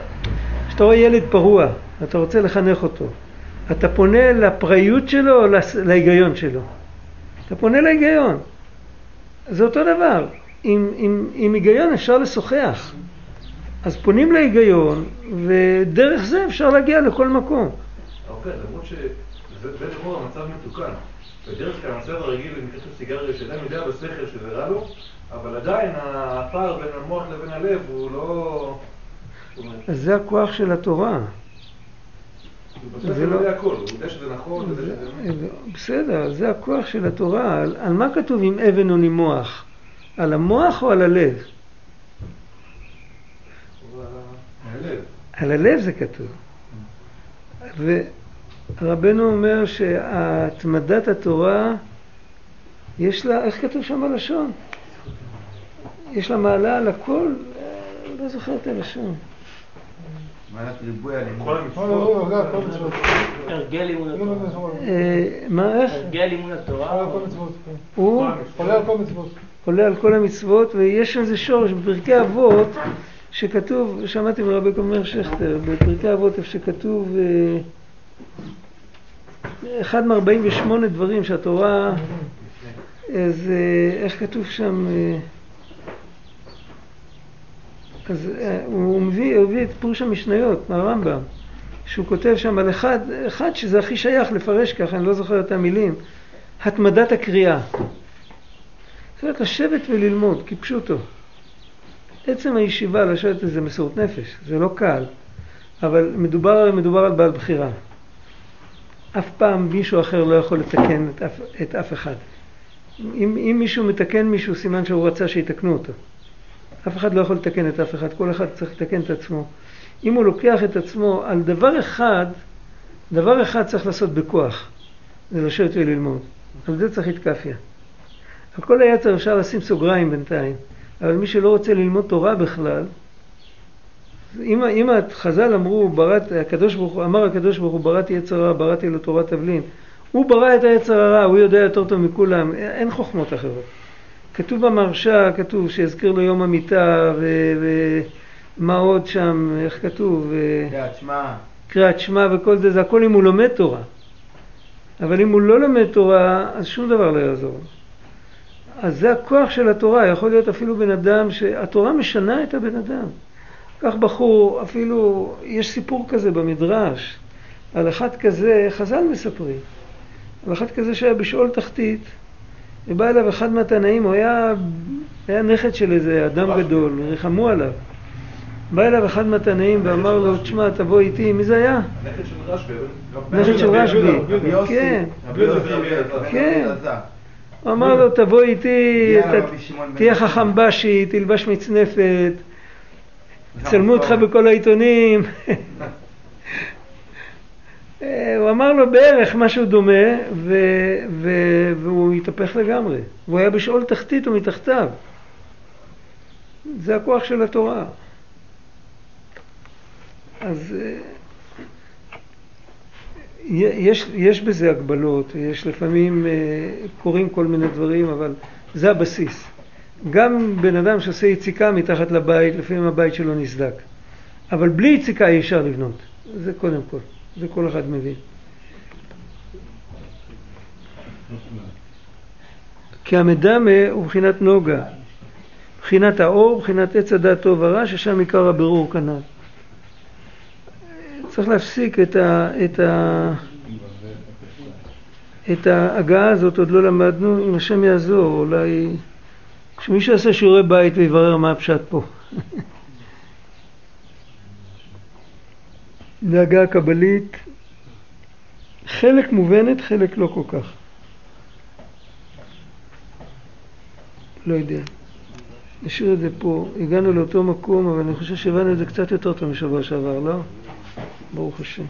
כשאתה רואה ילד פרוע, אתה רוצה לחנך אותו, אתה פונה לפראיות שלו או להיגיון שלו? אתה פונה להיגיון. זה אותו דבר. עם, עם, עם היגיון אפשר לשוחח. אז פונים להיגיון, ודרך זה אפשר להגיע לכל מקום. אוקיי, למרות שזה לכאורה המצב מתוקן. בדרך כלל המצב הרגיל למקרה סיגריה, שאדם יודע בשכל שזה רע לו, אבל עדיין הפער בין המוח לבין הלב הוא לא... אז זה הכוח של התורה. זה לא יודע שזה נכון, בסדר, זה הכוח של התורה. על מה כתוב עם אבן או נימוח? על המוח או על הלב? על הלב זה כתוב. ורבנו אומר שהתמדת התורה, יש לה, איך כתוב שם בלשון? יש לה מעלה על הכל, לא זוכר את הלשון. מעלת ריבוי הלימוד. הרגל לימוד התורה. מה, איך? הרגל לימוד התורה. הוא עולה על כל מצוות. עולה על כל המצוות, ויש איזה שורש בפרקי אבות שכתוב, שמעתי מרבי קומר שכטר, בפרקי אבות איפה שכתוב אה, אחד מארבעים ושמונה דברים שהתורה, אז אה, איך כתוב שם, אה, אז הוא מביא, הוא מביא את פירוש המשניות מהרמב"ם, שהוא כותב שם על אחד, אחד שזה הכי שייך לפרש ככה, אני לא זוכר את המילים, התמדת הקריאה. זאת אומרת, לשבת וללמוד, כפשוטו. עצם הישיבה לשבת זה מסירות נפש, זה לא קל, אבל מדובר, מדובר על בעל בחירה. אף פעם מישהו אחר לא יכול לתקן את אף, את אף אחד. אם, אם מישהו מתקן מישהו, סימן שהוא רצה שיתקנו אותו. אף אחד לא יכול לתקן את אף אחד, כל אחד צריך לתקן את עצמו. אם הוא לוקח את עצמו על דבר אחד, דבר אחד צריך לעשות בכוח, זה לשבת וללמוד. על זה צריך התקפיה. על כל היצר אפשר לשים סוגריים בינתיים. אבל מי שלא רוצה ללמוד תורה בכלל, אם, אם חז"ל אמרו, ברת, הקדוש ברוך אמר הקדוש ברוך הוא, בראתי יצר רע, בראתי לו תורת תבלין, הוא ברא את היצר הרע, הוא יודע יותר טוב מכולם, אין חוכמות אחרות. כתוב במרשה, כתוב שיזכיר לו יום המיטה, ומה עוד שם, איך כתוב? קריאת שמע. קריאת שמע וכל זה, זה הכל אם הוא לומד תורה. אבל אם הוא לא לומד תורה, אז שום דבר לא יעזור. אז זה הכוח של התורה, יכול להיות אפילו בן אדם שהתורה משנה את הבן אדם. כך בחור, אפילו, יש סיפור כזה במדרש, על אחד כזה, חז"ל מספרים, על אחד כזה שהיה בשאול תחתית, ובא אליו אחד מהתנאים, הוא היה, היה נכד של איזה אדם גדול, ריחמו עליו. בא אליו אחד מהתנאים ואמר לו, תשמע, תבוא איתי, מי זה היה? נכד של רשב"י. נכד של רשב"י, כן, כן. הוא אמר לו, תבוא איתי, תהיה חכם בשי, תלבש מצנפת, צלמו אותך בכל העיתונים. הוא אמר לו בערך משהו דומה, ו- ו- והוא התהפך לגמרי. והוא היה בשאול תחתית ומתחתיו. זה הכוח של התורה. אז אה, יש, יש בזה הגבלות, יש לפעמים, אה, קורים כל מיני דברים, אבל זה הבסיס. גם בן אדם שעושה יציקה מתחת לבית, לפעמים הבית שלו נסדק. אבל בלי יציקה אי אפשר לבנות. זה קודם כל. זה כל אחד מבין. כי המדמה הוא מבחינת נוגה, מבחינת האור, מבחינת עץ הדעת טוב ורע, ששם עיקר הבירור כנ"ל. צריך להפסיק את, ה, את, ה, את ההגעה הזאת, עוד לא למדנו, אם השם יעזור, אולי שמישהו יעשה שיעורי בית ויברר מה הפשט פה. דאגה קבלית, חלק מובנת, חלק לא כל כך. לא יודע. נשאיר את זה פה. הגענו לאותו מקום, אבל אני חושב שהבנו את זה קצת יותר טוב משבוע שעבר, לא? ברוך השם.